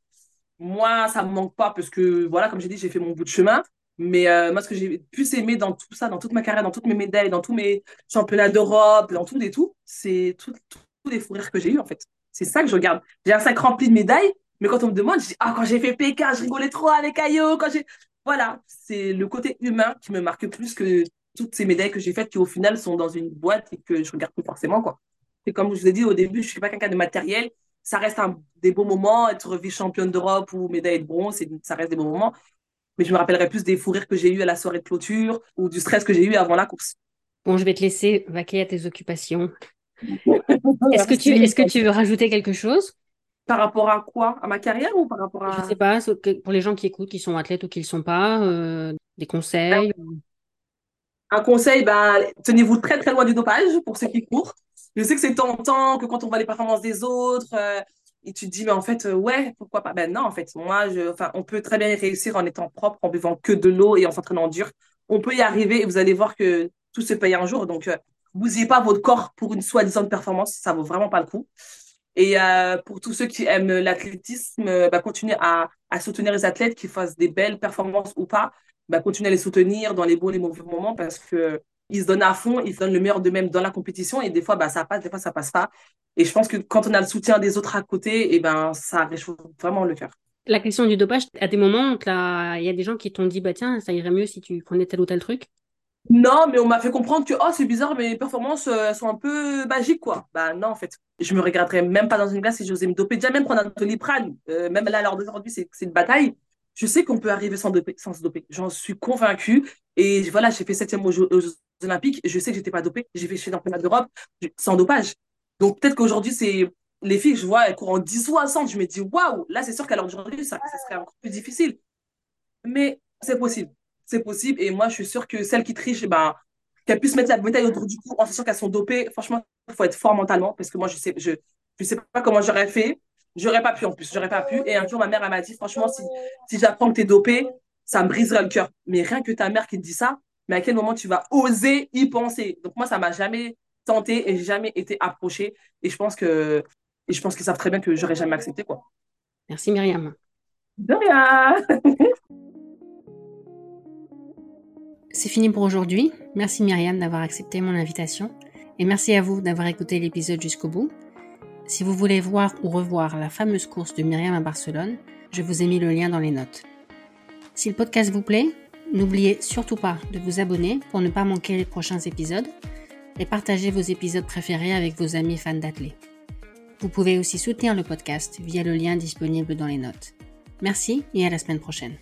moi, ça me manque pas parce que, voilà, comme j'ai dit, j'ai fait mon bout de chemin. Mais euh, moi, ce que j'ai plus aimé dans tout ça, dans toute ma carrière, dans toutes mes médailles, dans tous mes championnats d'Europe, dans tout et tout, c'est tous les fous rires que j'ai eu en fait. C'est ça que je regarde. J'ai un sac rempli de médailles, mais quand on me demande, je dis Ah, quand j'ai fait Pékin, je rigolais trop avec Ayo. Quand. Voilà, c'est le côté humain qui me marque plus que toutes ces médailles que j'ai faites qui, au final, sont dans une boîte et que je regarde plus forcément. quoi. Et comme je vous ai dit au début, je ne suis pas quelqu'un de matériel ça reste un, des beaux moments, être vice-championne d'Europe ou médaille de bronze, ça reste des beaux moments. Mais je me rappellerai plus des fous rires que j'ai eu à la soirée de clôture ou du stress que j'ai eu avant la course. Bon, je vais te laisser vaquer à tes occupations. est-ce que, tu, est que tu veux rajouter quelque chose? Par rapport à quoi? À ma carrière ou par rapport à... Je ne sais pas, pour les gens qui écoutent, qui sont athlètes ou qui ne le sont pas, euh, des conseils Un conseil, bah, tenez-vous très très loin du dopage pour ceux qui courent. Je sais que c'est tentant, que quand on voit les performances des autres, euh, et tu te dis, mais en fait, euh, ouais, pourquoi pas? Ben non, en fait, moi, je, on peut très bien y réussir en étant propre, en buvant que de l'eau et en s'entraînant dur. On peut y arriver et vous allez voir que tout se paye un jour. Donc, euh, bousillez pas votre corps pour une soi-disant performance, ça vaut vraiment pas le coup. Et euh, pour tous ceux qui aiment l'athlétisme, bah, continuez à, soutenir les athlètes qui fassent des belles performances ou pas. Bah, continuez à les soutenir dans les bons et les mauvais moments parce que ils se donnent à fond, ils se donnent le meilleur d'eux-mêmes dans la compétition et des fois, bah, ça passe, des fois, ça passe pas. Et je pense que quand on a le soutien des autres à côté, et eh ben, ça réchauffe vraiment le cœur. La question du dopage, à des moments, il y a des gens qui t'ont dit, bah tiens, ça irait mieux si tu prenais tel ou tel truc Non, mais on m'a fait comprendre que, oh, c'est bizarre, mes performances euh, sont un peu magiques, quoi. Bah non, en fait. Je me regarderais même pas dans une glace si j'osais me doper. Déjà, même prendre un doliprane, euh, même là, lors d'aujourd'hui, c'est une bataille. Je sais qu'on peut arriver sans, doper, sans se doper. J'en suis convaincue. Et voilà, j'ai fait septième aux Jeux, Olympiques. Je sais que j'étais pas dopée. J'ai fait chez championnat d'Europe sans dopage. Donc peut-être qu'aujourd'hui, c'est les filles je vois, elles courent en 10 ou à 100. Je me dis, waouh, là, c'est sûr qu'à l'heure d'aujourd'hui, ça, ça, serait encore plus difficile. Mais c'est possible. C'est possible. Et moi, je suis sûre que celles qui trichent, ben, qu'elles puissent mettre la médaille autour du cou en sachant qu'elles sont dopées. Franchement, il faut être fort mentalement parce que moi, je sais, je, je sais pas comment j'aurais fait. J'aurais pas pu en plus. J'aurais pas pu. Et un jour, ma mère, elle m'a dit, franchement, si, si j'apprends que tu es dopée, ça me briserait le cœur. Mais rien que ta mère qui te dit ça, mais à quel moment tu vas oser y penser? Donc moi, ça m'a jamais tenté et jamais été approché. Et je pense que, et je pense qu'ils savent très bien que j'aurais jamais accepté, quoi. Merci Myriam. De rien. C'est fini pour aujourd'hui. Merci Myriam d'avoir accepté mon invitation. Et merci à vous d'avoir écouté l'épisode jusqu'au bout. Si vous voulez voir ou revoir la fameuse course de Myriam à Barcelone, je vous ai mis le lien dans les notes. Si le podcast vous plaît, n'oubliez surtout pas de vous abonner pour ne pas manquer les prochains épisodes et partager vos épisodes préférés avec vos amis fans d'athlètes. Vous pouvez aussi soutenir le podcast via le lien disponible dans les notes. Merci et à la semaine prochaine.